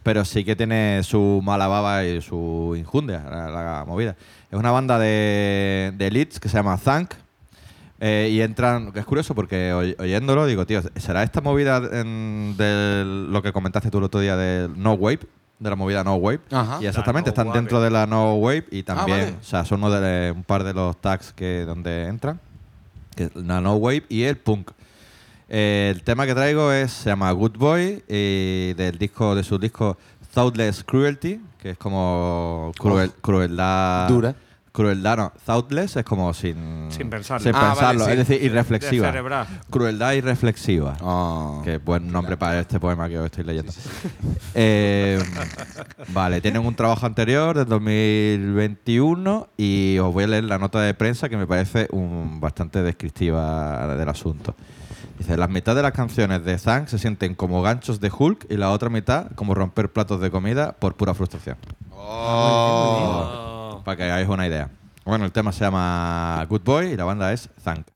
pero sí que tiene su mala baba y su injundia, la, la movida. Es una banda de, de elites que se llama Thank. eh, y entran, que es curioso porque oy- oyéndolo digo, tío, ¿será esta movida en- de lo que comentaste tú el otro día del No Wave? De la movida No Wave. Ajá. Y exactamente, No están Wave. dentro de la No Wave y también, vale. o sea, son uno de un par de los tags que donde entran, que es la No Wave y el punk. Eh, el tema que traigo es se llama Good Boy y del disco de su disco Thoughtless Cruelty, que es como cruel- crueldad Dura. Crueldad, no. Thoughtless es como sin Sin pensarlo. sin Ah, vale, pensarlo, sí. es decir, irreflexiva. Crueldad irreflexiva. Ah. Qué buen nombre para este poema que os estoy leyendo. Eh, vale, tienen un trabajo anterior del 2021 y os voy a leer la nota de prensa que me parece un, bastante descriptiva del asunto. Dice, las mitad de las canciones de Zang se sienten como ganchos de Hulk y la otra mitad como romper platos de comida por pura frustración. Para que hagáis una idea. Bueno, el tema se llama Good Boy y la banda es Thank.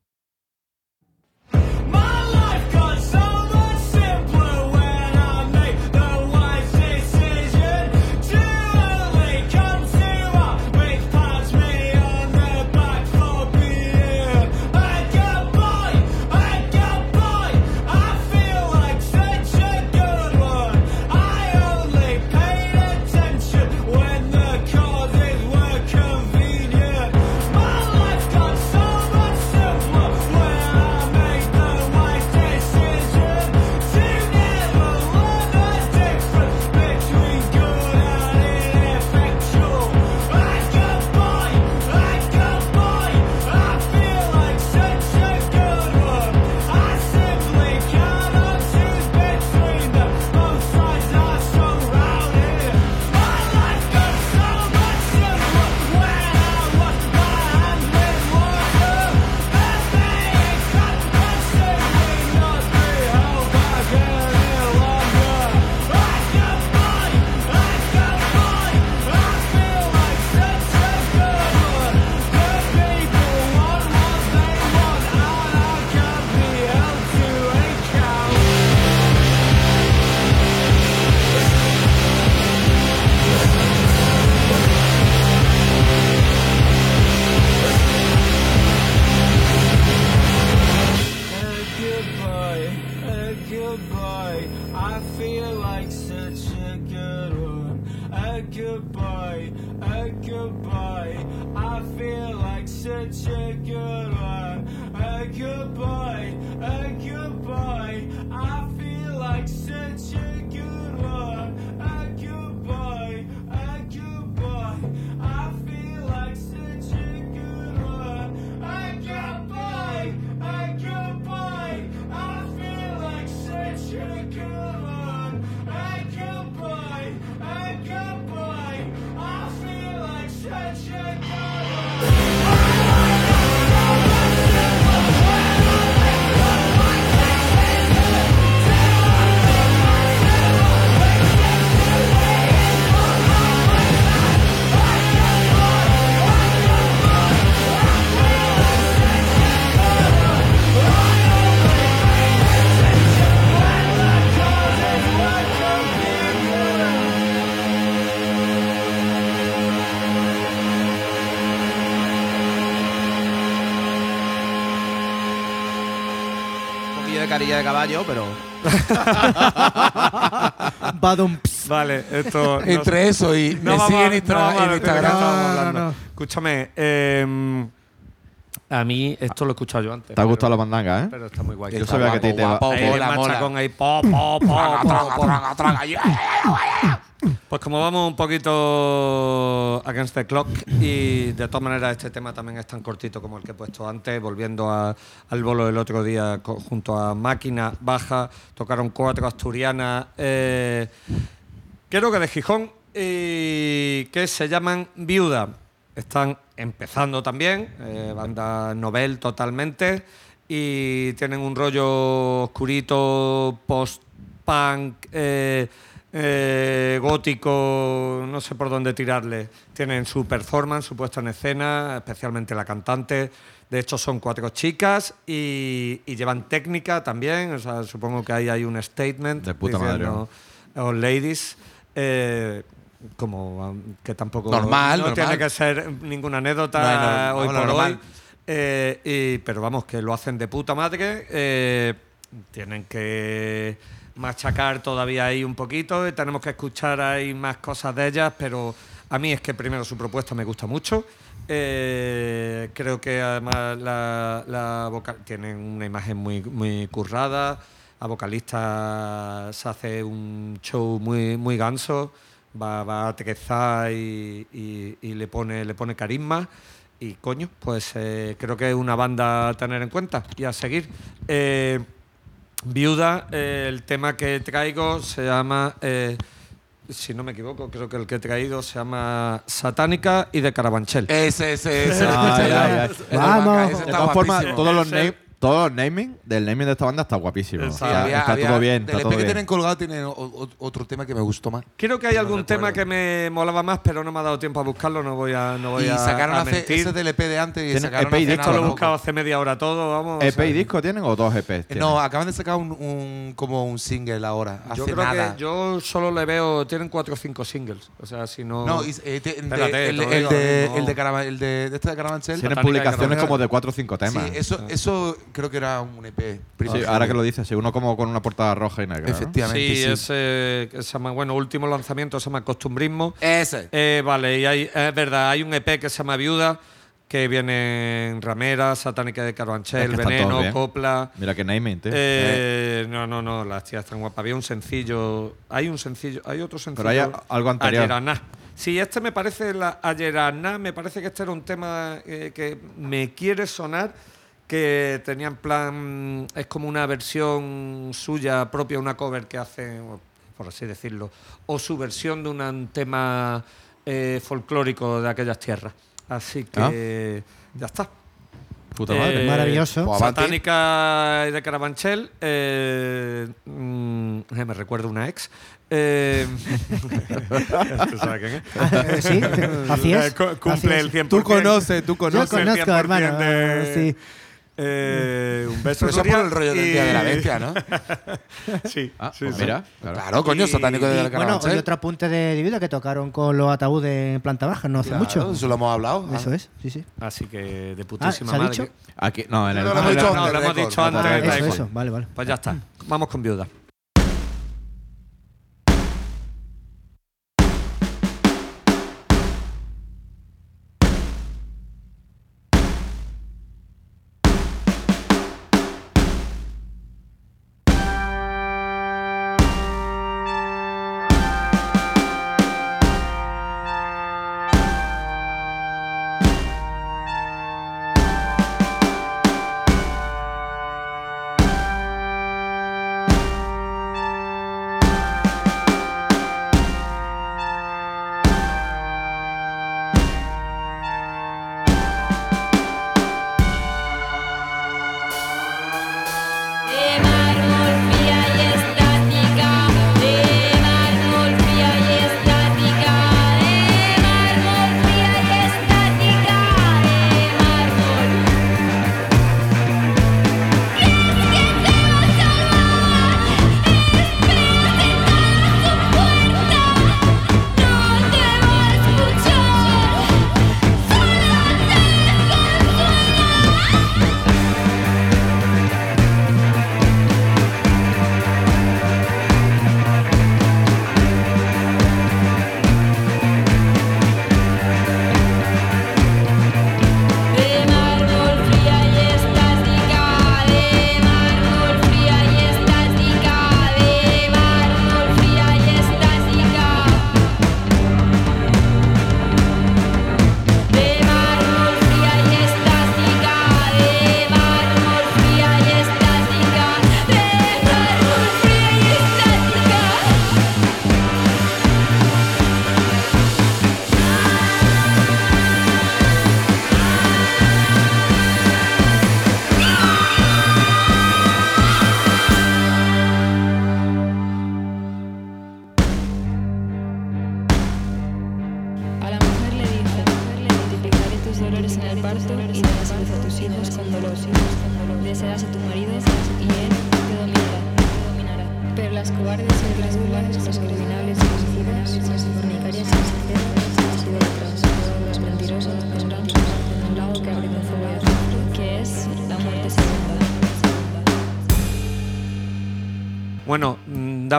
De caballo, pero. Badum, Vale, esto. no Entre eso y me a- no vamos a en Instagram. estábamos No, no, hablando. no. Escúchame, eh, a mí esto lo he escuchado yo antes. ¿Te ha gustado la mandanga, eh? Pero está muy guay. Yo sabía que a ti te va- guapo, Ahí machacón po, po. Traga, traga. Pues como vamos un poquito against the clock y de todas maneras este tema también es tan cortito como el que he puesto antes, volviendo al bolo del otro día junto a Máquina Baja, tocaron cuatro asturianas, eh, creo que de Gijón, y que se llaman Viuda. Están empezando también, eh, banda novel totalmente, y tienen un rollo oscurito, post-punk, eh, eh, gótico, no sé por dónde tirarle. Tienen su performance, su puesta en escena, especialmente la cantante. De hecho, son cuatro chicas y, y llevan técnica también. O sea, supongo que ahí hay un statement. De puta madre, diciendo, "Oh, ladies. Eh, como que tampoco Normal, no normal. tiene que ser ninguna anécdota No, no, hoy por normal. hoy. Eh, y- pero vamos, que lo hacen de puta madre. tienen que machacar todavía ahí un poquito tenemos que escuchar ahí más cosas de ellas, pero a mí es que primero su propuesta me gusta mucho. Eh, creo que además la, vocal tienen una imagen muy, muy currada. La vocalista se hace un show muy, muy ganso, va, va a aterrizar y, y- y le, pone, le pone carisma. Y coño, pues eh, creo que es una banda a tener en cuenta y a seguir. Eh, Viuda, eh, el tema que traigo se llama, eh, si no me equivoco, creo que el que he traído se llama Satánica y de Carabanchel. Ese, ese, ese. Ay, ay, ay. El Vamos. De todas formas, todos los, todos los naming del naming de esta banda está guapísimo. Está, Había- está había- todo bien, Del está EP que tienen colgado tiene o- o- otro tema que me gustó más. Creo que hay algún tema que me molaba más, pero no me ha dado tiempo a buscarlo, no voy a, no voy Y a, sacaron a mentir. ese del EP de antes y Tienen sacaron EP y disco, lo he buscado hace media hora todo, vamos. o ¿EP sea, y disco tienen o dos EPs? tienen? No, acaban de sacar un, un- como un single ahora. Hace Yo creo nada. que yo solo le veo, tienen cuatro o cinco singles. O sea, si no. No, y- eh, te- de- Espérate, el, el de, el de, Carava- el de, de este de Carabanchel. Tienen publicaciones como de cuatro o cinco temas. Sí, eso, eso creo que era un EP. Sí, ahora que lo dices, sí, uno como con una portada roja y negra. ¿no? Efectivamente. Sí, sí. ese que se llama, bueno, último lanzamiento se llama Costumbrismo. Ese. Eh, vale, y hay, es verdad, hay un EP que se llama Viuda, que viene en Ramera, Satánica de Es Carabanchel, que están todos Veneno. Copla. Mira que naming, tío. Eh, no, no, no, las tías están guapas. Había un sencillo, hay un sencillo, hay otro sencillo. Pero hay algo anterior. Ayeraná. Sí, este me parece, la Ayeraná, me parece que este era un tema eh, que me quiere sonar, que tenía en plan, es como una versión suya propia, una cover que hace, por así decirlo, o su versión de un tema eh, folclórico de aquellas tierras. Así que ya está. Puta madre. Eh, Maravilloso. Pues. Satánica y de Carabanchel. Eh, mm, eh, me recuerda una ex. Eh, ¿Tú sabes quién es? Ah, sí, así es. Eh, cu- así Cumple es. el 100%. Tú conoces, tú Yo conoces. el 100% hermano. de- Sí. Eh, un beso. Pero eso Nuria, por el rollo del y- Día de la Bestia, ¿no? sí, Ah, sí, pues sí. mira. claro. Claro, coño, Y- satánico de la bueno, Carabanchel. y otro apunte de vida que tocaron con los ataúdes en planta baja no hace Claro, mucho. Eso lo hemos hablado. Eso es, sí, sí. Así que de Ah, putísima ¿se ha madre. dicho? Aquí, no, en el. No, lo Ah, hemos dicho antes. eso, vale, vale. Pues ya está. Vamos con viuda.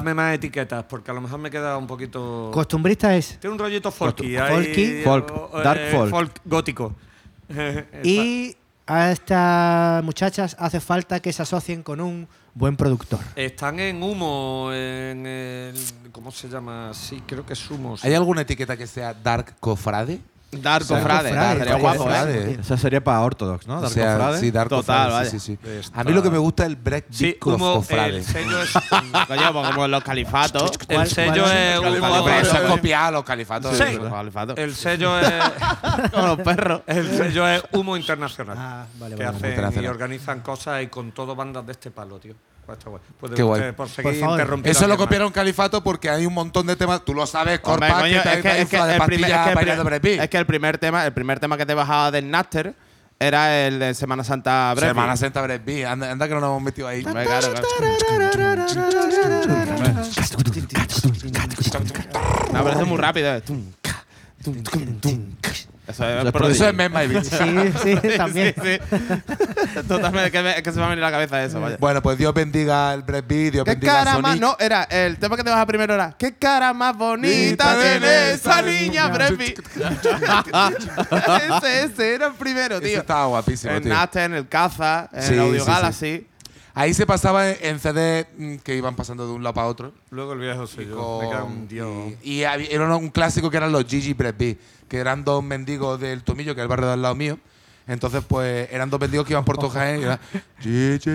Dame más etiquetas, porque a lo mejor me queda un poquito. Costumbrista es. Tiene un rollito folky. Folky. Folk, o- dark eh, folk. gótico. Y a estas muchachas hace falta que se asocien con un buen productor. Están en humo, en el. ¿Cómo se llama? Sí, creo que es humo. ¿Hay alguna etiqueta que sea Dark Cofrade? Dark O sea, estaría vaya, guapo, Cofrade. ¿eh? Esa sería para Ortodox, ¿no? O Dark sea, Cofrade. sí, Dark Total, Cofrade, vaya. sí, sí, sí. A mí lo que me gusta es el Break Sí, Cofrade. el sello es. Coño, pues como los califatos. el sello es. Pero eso es copiar a los califatos. Sí. Eso. Los califatos. El sello es. Como los perros. El sello es Humo Internacional. Ah, vale, que vale. hacen y organizan cosas y con todo bandas de este palo, tío. Pues Qué guay. usted, Por seguir Por favor. interrumpiendo Eso lo copiaron Califato porque hay un montón de temas. Tú lo sabes, Hombre, Corpa, coño, que te es que, es que infla de el primer, es pastillas que el primer- Break Beat. es que el primer tema, el primer tema que te bajaba del Napster era el de Semana Santa Break Semana Beat. Santa Break Beat. Anda, anda que no nos hemos metido ahí. Hombre, claro, claro. No, pero eso es muy rápido. eh. Tum, ca, tum, tum, tum, ca. Eso es, es pero- Eso es Mad My Bitch. Sí, sí, también. Sí, sí. Totalmente, que, me- que se me va a venir a la cabeza eso, vaya. Bueno, pues Dios bendiga el Break Beat, Dios ¿Qué bendiga cara Sonic. más? No, era el tema que te baja primero era ¿Qué cara más bonita tiene esa niña, Brevi? ese, ese era el primero, Ese tío. estaba guapísimo, En tío. Napster, en el Caza, en Sí, el Audio sí, sí. Galaxy. Ahí se pasaba en- en CD mm, que iban pasando de un lado para otro. Luego el viejo soy yo. Me cago en Con- Dios. y, y había- era un clásico que eran los Gigi Break Beat, que eran dos mendigos del Tomillo, que es el barrio de al lado mío. Entonces, pues, eran dos mendigos que iban por todo Jaén y Gigi,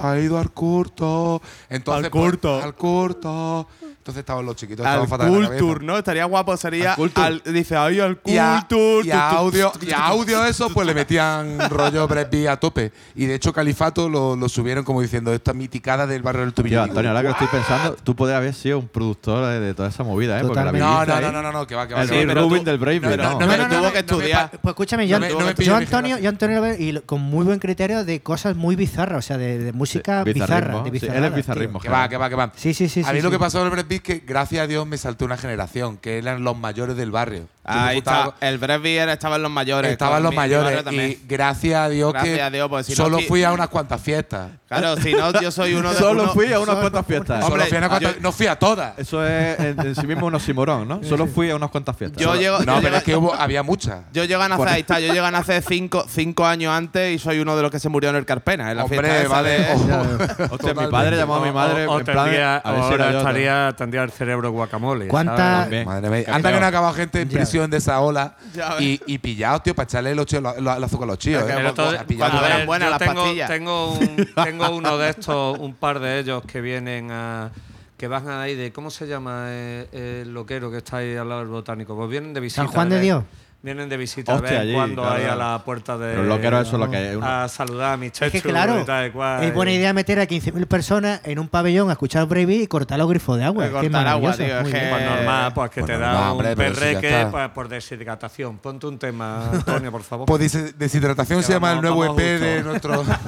ha ido al corto. Entonces, Al pues, corto. al corto. Entonces estaban los chiquitos, Al estaban fatal Culture. ¿no? Estaría guapo, sería. Al Culture. al- dice, ay, al Y a, Culture. y a audio, y a audio eso, pues le metían rollo Beat a tope. Y de hecho, Califato lo, lo subieron como diciendo esta miticada del barrio del Tomillo. Tío, Antonio, ahora que lo estoy pensando, tú podrías haber sido un productor de, de toda esa movida, ¿eh? Porque la. No, no, no, no, no, no, que va, que va. El que va. Pero Rubin tú- del Brave, no, ¿no? no, No, no, tuvo me- que no me- estudiar. Pues escúchame, yo, No me- no me yo pillo mi Antonio, yo Antonio lo veo y lo- con muy buen criterio de cosas muy bizarras, o sea, de, de música Sí, bizarra. bizarrismo. De Sí, él es bizarrismo. Que va, que va, que va. Sí, sí, sí. a mí sí, lo sí. que pasó en el Brad Pitt es que, gracias a Dios, me saltó una generación, que eran los mayores del barrio. Ahí está. El Brevi era- estaba en los mayores. Estaban con los mayores y gracias a Dios Gracias que a Dios, pues, si solo fui a unas cuantas fiestas. Claro, si no, yo soy uno de Solo uno- fui a unas cuantas fiestas. Hombre, fui a unas cuantas- yo- no fui a todas. Eso es en, en sí mismo un oxímoron, ¿no? Solo fui a unas cuantas fiestas. Yo llego, No, yo pero llego- es que hubo, había muchas. Yo llego a nacer, ahí está, yo llego a nacer cinco, cinco años antes y soy uno de los que se murió en el Carpena, en la Hombre, fiesta esa vale. de- ojo. Hostia, mi padre llamó a mi madre. O, o en plan, tendría, a ver si ahora era yo, estaría, tendría el cerebro guacamole. ¿Cuánta- ¿sabes? También. Madre mía. Anda que no ha acabado gente en prisión de esa ola Ya ves. y, y pillados, tío, para echarle los chíos, lo- lo- el azúcar a los que ¿eh? el otro- cuando a eran buenas yo las tengo, pastillas. Tengo, un- tengo uno de estos, un par de ellos que vienen a. que van ahí de. ¿Cómo se llama eh, el loquero que está ahí al lado del botánico? Pues vienen de visita. San Juan de vez- Dios. Vienen de visita Hostia, de vez allí, cuando claro, ahí a la puerta de. Los loqueros, eso es lo que hay. Uno- A saludar a mi chechu Es que claro, y tal cual. es buena idea meter a 15.000 personas en un pabellón a escuchar Brave y cortar los grifos de agua. Eh, Es cortar agua, tío, es que-. Pues normal, pues que Pues te normal, da hombre, un si perreque está. pues, por deshidratación. Ponte un tema, Antonio, por favor. Pues deshidratación Que se llama el vamos- nuevo vamos EP de justo. nuestro.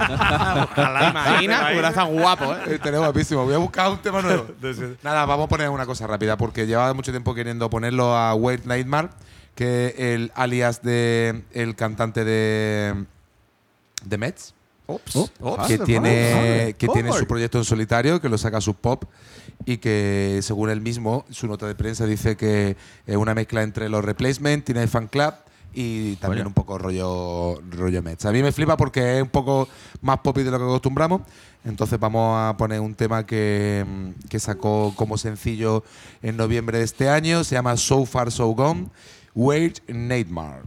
Ojalá, imagina, hubiera estado guapo, ¿eh? Eh, Tenés guapísimo. Voy a buscar un tema nuevo. Nada, vamos a poner una cosa rápida porque llevaba mucho tiempo queriendo ponerlo a Wade Nightmare, que el alias de el cantante de de Mets. Ops. Ops. que tiene, que tiene su proyecto en solitario, que lo saca Sub Pop y que según él mismo, su nota de prensa dice que es una mezcla entre los Replacement, tiene Fan Club y también un poco rollo, rollo Mets. A mí me flipa porque es un poco más poppy de lo que acostumbramos. Entonces vamos a poner un tema que, que sacó como sencillo en noviembre de este año. Se llama So Far So Gone, Wait Nightmare.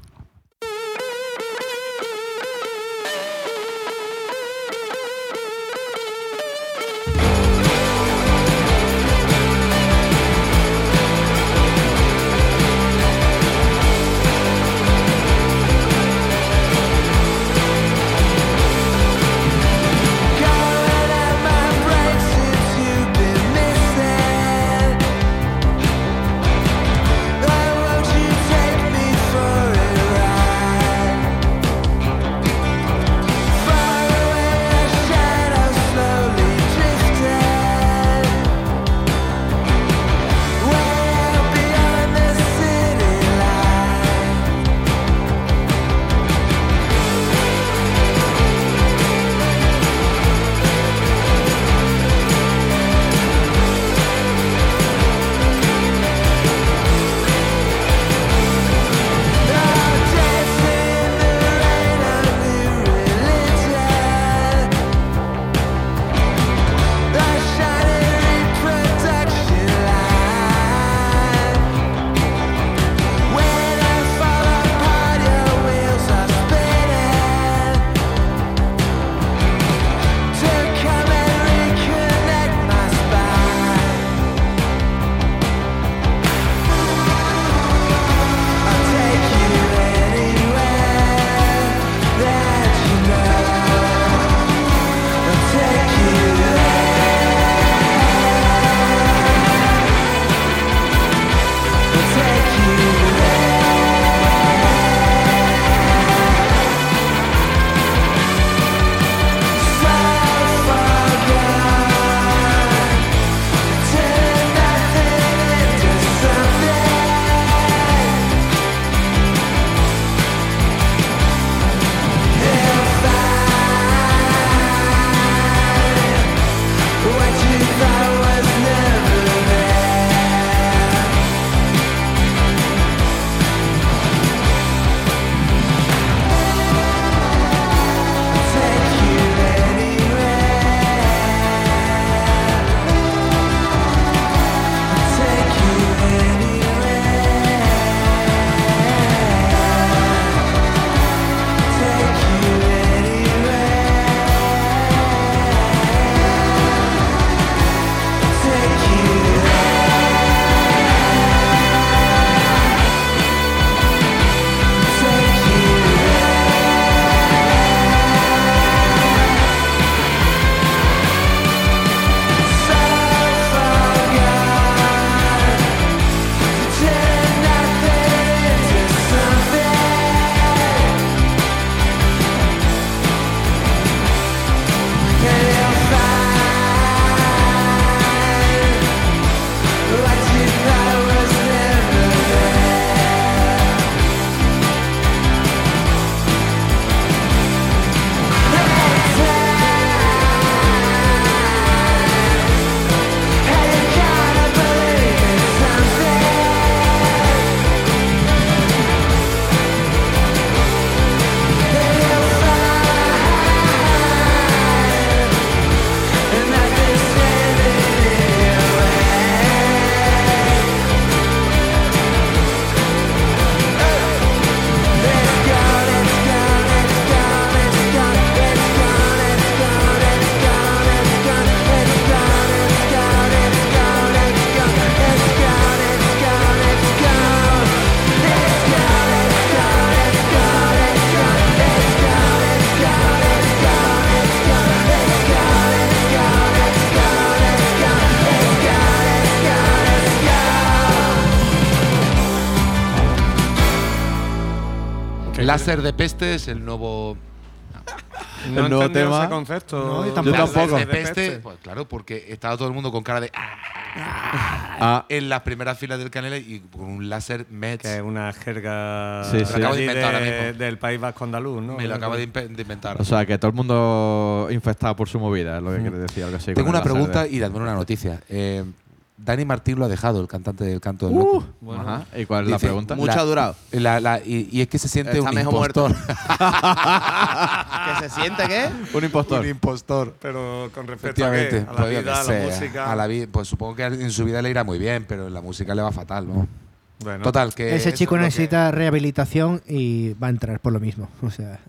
Láser de peste es el nuevo. No el nuevo tema. ese concepto. No, yo Yo tampoco. tampoco. De peste, pues claro, porque estaba todo el mundo con cara de. "Ah", Ah, en las primeras filas del Canela y con un láser Mets. Que es una jerga Sí, sí. Lo acabo de inventar ahora de- mismo. del País Vasco andaluz, ¿no? Me lo acabo de, inventar. o sea, que todo el mundo infectado por su movida, es lo que quiere decir, algo así. Tengo una pregunta de- y también una noticia. Eh, Dani Martín lo ha dejado, el cantante del canto del Uh, loco. Ajá. ¿Y cuál es la pregunta? Mucho ha durado. La- la- y, y es que se siente Está un impostor. ¿Que se siente qué? Un impostor. un impostor. Pero con respecto a, qué? a la Pues vida, a la música. a la vi- pues supongo que en su vida le irá muy bien, pero en la música le va fatal, ¿no? Bueno. Total, que. Ese chico que- necesita rehabilitación y va a entrar por lo mismo. O sea,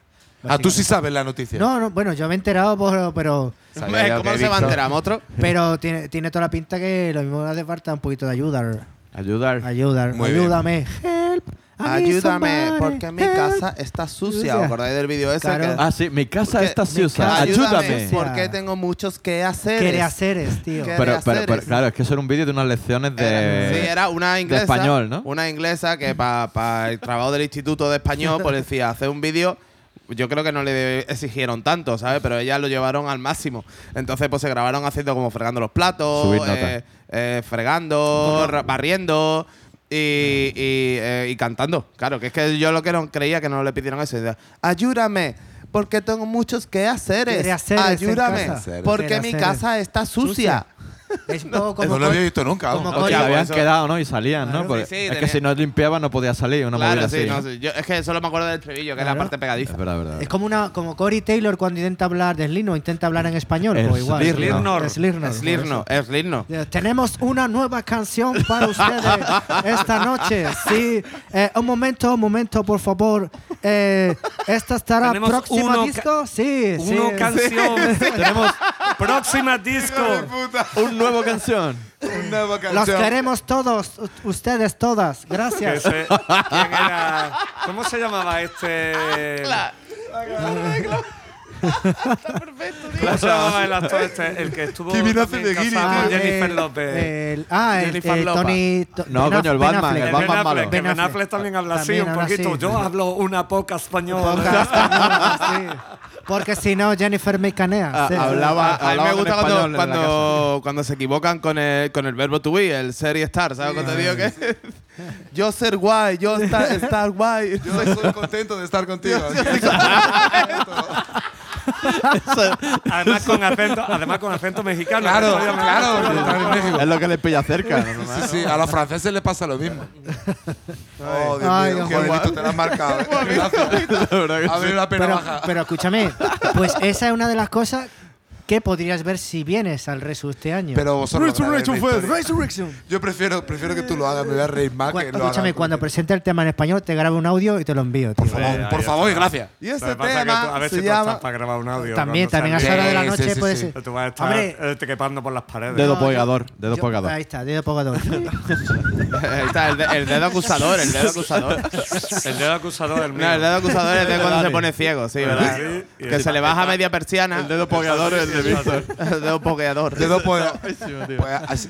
Ah, tú sí sabes la noticia. No, no, bueno, yo me he enterado, por- pero Sabía yo ¿Cómo he se va a enterar, otro? pero tiene, tiene toda la pinta que lo mismo hace falta un poquito de ayuda. Ayudar. Ayudar, Muy bien. ayúdame. Help. Ayúdame, porque mi casa está sucia. ¿Os acordáis del vídeo ese? Claro. que- Ah, sí, mi casa Porque- está sucia. Ayúdame. porque tengo muchos que hacer. Quiere haceres, tío. Pero, pero, pero, claro, es que eso era un vídeo de unas lecciones de. sí, era una inglesa. español, ¿no? Una inglesa que para el trabajo del Instituto de Español, pues decía, hacer un vídeo. Yo creo que no le exigieron tanto, ¿sabes? Pero ellas lo llevaron al máximo. Entonces, pues se grabaron haciendo como fregando los platos, eh, eh, fregando, barriendo y, y, eh, y cantando. Claro, que es que yo lo que no creía que no le pidieron eso. Decía, Ayúdame, porque tengo muchos que haceres Ayúdame, porque mi casa está sucia. Es un poco como no lo había visto nunca. como que habían quedado, ¿no? Y salían, ¿no? Claro. Porque Sí, sí, es que tenía- si no limpiaba no podía salir, una Claro, movida sí, así. no ¿no? sé, yo- es que solo me acuerdo del estribillo, que es la parte pegadiza. Es verdad, es verdad. Es como una como Cory Taylor cuando intenta hablar de Slino, intenta hablar en español, Es pues igual. Slirnor. Slirnor. Slirno, es Slirno. Eh, Tenemos una nueva canción para ustedes esta noche. Sí, Eh, un momento, un momento, por favor. Eh, ¿Esta estará Tenemos próxima uno disco? Sí, sí. Uno canción. Tenemos próxima disco. Un nuevo canción. nueva Los queremos todos, ustedes todas. Gracias. ese- ¿Quién era? ¿Cómo se llamaba este? ¿Cómo se llamaba el actor este? El que estuvo a también hacer de con tío. Jennifer López. el- ah, el, Jennifer el López. Tony. to- No, Ben coño, el Batman, el Ben Batman Affleck, malo. que Ben Affleck. También habla así un poquito. así. Yo hablo una poca española. Poca española, sí. Porque si no, Jennifer me canea. Ah, sí. hablaba- A, a mí me gusta cuando, cuando, cuando se equivocan con el, con el verbo to be, el ser y estar. ¿Sabes cuando te digo que? yo ser guay, yo estar, estar guay. Yo soy contento de estar contigo. Además con acento, además con acento mexicano. Claro, me- claro. Es lo que le pilla cerca. ¿no? Sí, sí, a los franceses les pasa lo mismo. Oh, Dios Ay, mío, Dios qué bonito te lo has marcado. ¿eh? Gracias. A ver la pena Pero, baja. pero escúchame, pues esa es una de las cosas que podrías ver si vienes al Resu este año. Pero vosotros. Resurrection visto. Resurrection. Yo prefiero, prefiero que tú lo hagas, me voy a reír más que lo escúchame, hagas, cuando presente el tema en español, te grabo un audio y te lo envío. Tío. Por favor, por favor y gracias. Y Lo este tú- a tema ver se si tú llama. estás para grabar un audio. También, también a esa hora de la noche sí, sí, puede sí. ser. Tú vas a estar Hombre, eh, trepando por las paredes. Dedo pogador, dedo yo- pogador. Ahí está, dedo pogador. Ahí está, el, de- el dedo acusador, el dedo acusador. El dedo acusador, el mío. No, el dedo acusador es de cuando se pone ciego, sí, ¿verdad? Que se le baja media persiana. El dedo pogador es el de Víctor. El dedo pokeador. Dedo Pues,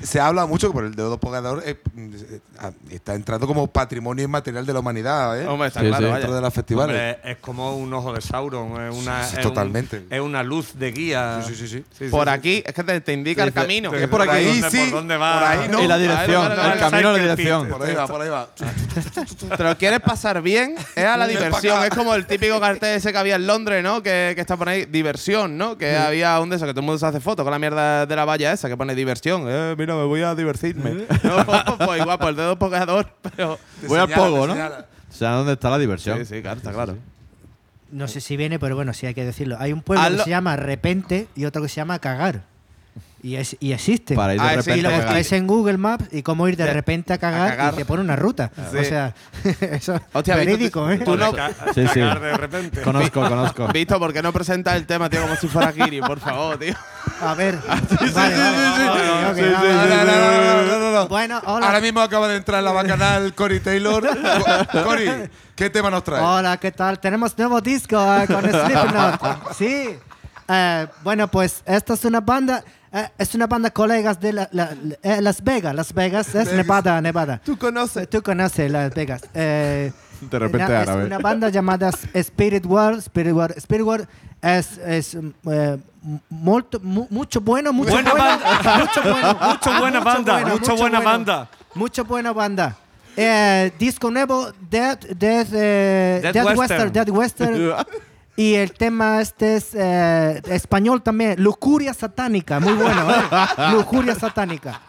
se habla mucho, pero el dedo pogador eh, eh, ah, está entrando como patrimonio inmaterial de la humanidad, ¿eh? Hombre, está Sí, claro, sí. vaya. Dentro de los festivales. Hombre, es como un ojo de Sauron. Es una, Sí, sí, es un- totalmente. es una luz de guía. Sí, sí, sí, sí. Por sí. aquí, es que te, te indica el camino. Es por aquí. ahí ¿Dónde- sí, ¿Por dónde va? por ahí no. Y la dirección, el camino la dirección. Por ahí va, por ahí va. Te lo quieres pasar bien, es a la diversión. Es como el típico cartel ese que había en Londres, ¿no? Que, que está por ahí, diversión, ¿no? Que había un que todo el mundo se hace foto con la mierda de la valla esa que pone diversión. Eh, mira, me voy a divertirme. no, pues igual, por el dedo pokeador, pero. Voy al señala, te ¿no? señala. O sea, ¿dónde está la diversión? Sí, sí, claro, está claro. No sé si viene, pero bueno, sí hay que decirlo. Hay un pueblo Hazlo- que se llama Repente y otro que se llama Cagar. Y, es, y existe. Para ir de Ah, sí, repente y lo buscáis en Google Maps y cómo ir de repente a cagar, a cagar. y te pone una ruta. Sí. O sea, eso es Hostia, Víctor, verídico, tú- ¿eh? tú no- Ca- Sí, sí. cagar de repente. Conozco, conozco. Visto, ¿por qué no presentas el tema, tío, como si fuera Kiri? Por favor, tío. A ver. Ah. Bueno, hola. Ahora mismo acaba de entrar en la bacanal Cory Taylor. Co- Cory, ¿qué tema nos trae? Hola, ¿qué tal? Tenemos nuevo disco eh, con Slipknot. Sí. Eh, bueno, pues esta es una banda, eh, es una banda colegas de la- la- eh, Las Vegas. Las Vegas es. Nevada, Nevada. Tú conoces. Tú conoces Las Vegas. Eh, De repente Una- es árabe. una banda llamada Spirit World. Spirit World, Spirit World es, es eh, molto- mu- mucho bueno, mucho Buena bueno, banda. mucho bueno, Mucho buena banda, bueno, mucho buena bueno, banda. mucho buena banda. Eh, disco nuevo, Dead, Dead, eh, Dead Dead Western. Western, Dead Western. Y el tema este es eh, español también, Lujuria Satánica, muy bueno, ¿eh? Lujuria Satánica.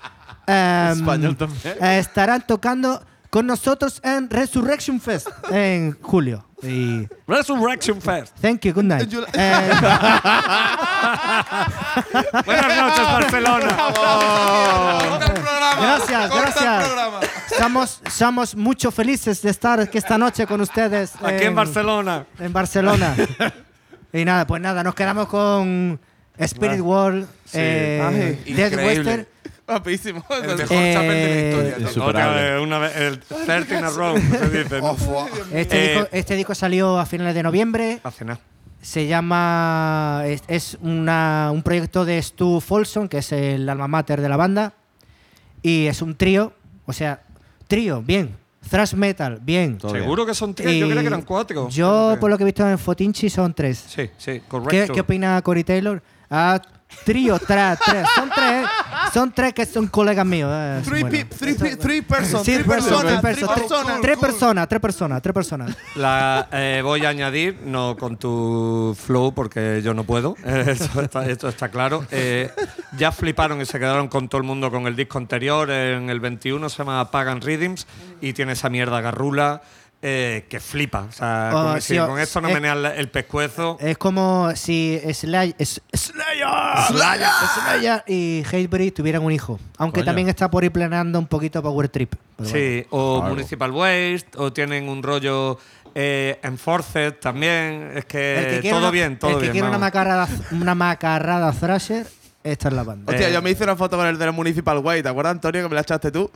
Em, Español también. eh, estarán tocando con nosotros en Resurrection Fest en julio. Y Resurrection Fest. thank you, good night. Eh, Buenas noches, Barcelona. gracias, gracias. Estamos, somos mucho felices de estar aquí esta noche con ustedes. Aquí en Barcelona. En Barcelona. y nada, pues nada, nos quedamos con Spirit World, eh, Ay, Dead increíble. Western. Guapísimo. El mejor Eh, chapel de la historia. Otra vez, una vez, el 13 in a row, se dice. ¿no? Este, Eh, disco, este disco salió a finales de noviembre. A cenar. Se llama. Es, es una- un proyecto de Stu Folsom, que es el alma mater de la banda. Y es un trío. O sea, trío, bien. Thrash metal, bien. Todo bien. Seguro que son tres, yo creía que eran cuatro. Yo, por lo que he visto en Fotinchi, son tres. Sí, sí, ¿Qué, correcto. qué opina Cory Taylor? Ah, trío, tra- tres. Son tres. Son tres que son colegas míos. eh, Three, bueno. three, three person, Sí, three personas, personas, tres three personas, personas. tres personas, tres personas, tres personas. La eh, voy a añadir, no con tu flow, porque yo no puedo. Eso está, esto está claro. Eh, ya fliparon y se quedaron con todo el mundo con el disco anterior. En el 21 se llama Pagan Rhythms y tiene esa mierda garrula eh, que flipa. O sea, Oh, con, sí, si con esto no es- meneas la- el pescuezo. Es como si Slayer, es- Slayer, Slayer y Hatebreed tuvieran un hijo. Aunque Coño. también está por ir planeando un poquito Power Trip. bueno. Sí, o Claro. Municipal Waste, o tienen un rollo eh, Enforced también. Es que, todo una- bien, todo el que bien. quiere una macarrada, una macarrada Thrasher, esta es la banda. Hostia, Eh, yo me hice una foto con el del Municipal Way. ¿Te acuerdas, Antonio, que me la echaste tú?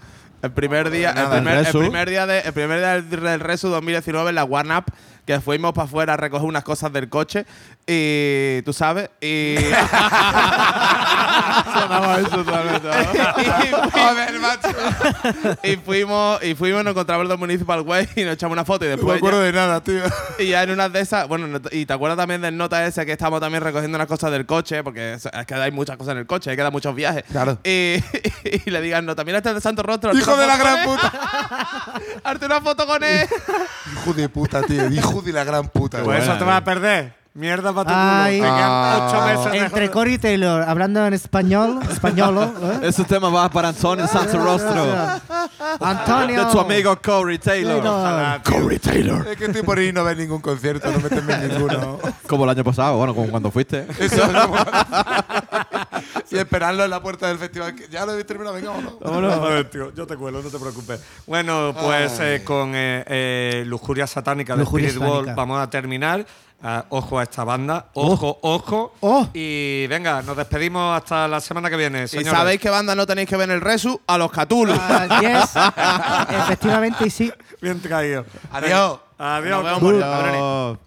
El primer día, el primer, el primer día, de, el primer día del, del Resu 2019 en la One Up, que fuimos para afuera a recoger unas cosas del coche y tú sabes, y sonaba eso totalmente. ¿no? Joder, macho. y fuimos y fuimos nos encontramos en el Municipal Way y nos echamos una foto y No me después acuerdo ya- de nada, tío. y ya en una de esas, bueno, no- y te acuerdas también del nota ese que estamos también recogiendo unas cosas del coche, porque es que hay muchas cosas en el coche, hay que dar muchos viajes. Claro. Y, y le digan, no, también este es de Santo Rostro. Hijo de la gran puta. Hazte una foto con él. Hijo de puta, tío. Hijo de la gran puta. Pues eso te vas a perder. Mierda para tu Ay. culo. Te quedan Ah. ocho meses de Entre Cory Taylor, hablando en español, españolo, ¿eh? Ese tema va para Antonio Santo Rostro. Antonio. De tu amigo Corey Taylor. Taylor. Corey Taylor. Es que estoy por ir y no ver ningún concierto, no meterme en ninguno. Como el año pasado, bueno, como cuando fuiste. Eso. y esperarlo en la puerta del festival. Ya lo he terminado, venga, vámonos. Joder, tío, yo te cuelo, no te preocupes. Bueno, pues eh, con eh, eh, Lujuria Satánica de Lujuria Spirit World Satánica. vamos a terminar. Ah, ojo a esta banda, ojo, ojo. Oh. Y venga, nos despedimos hasta la semana que viene. Y señores. sabéis qué banda no tenéis que ver en el Resu, a los Catulos. Ah, yes. Efectivamente, y sí. Bien traído. Adiós. Adiós. Nos vemos. Oh.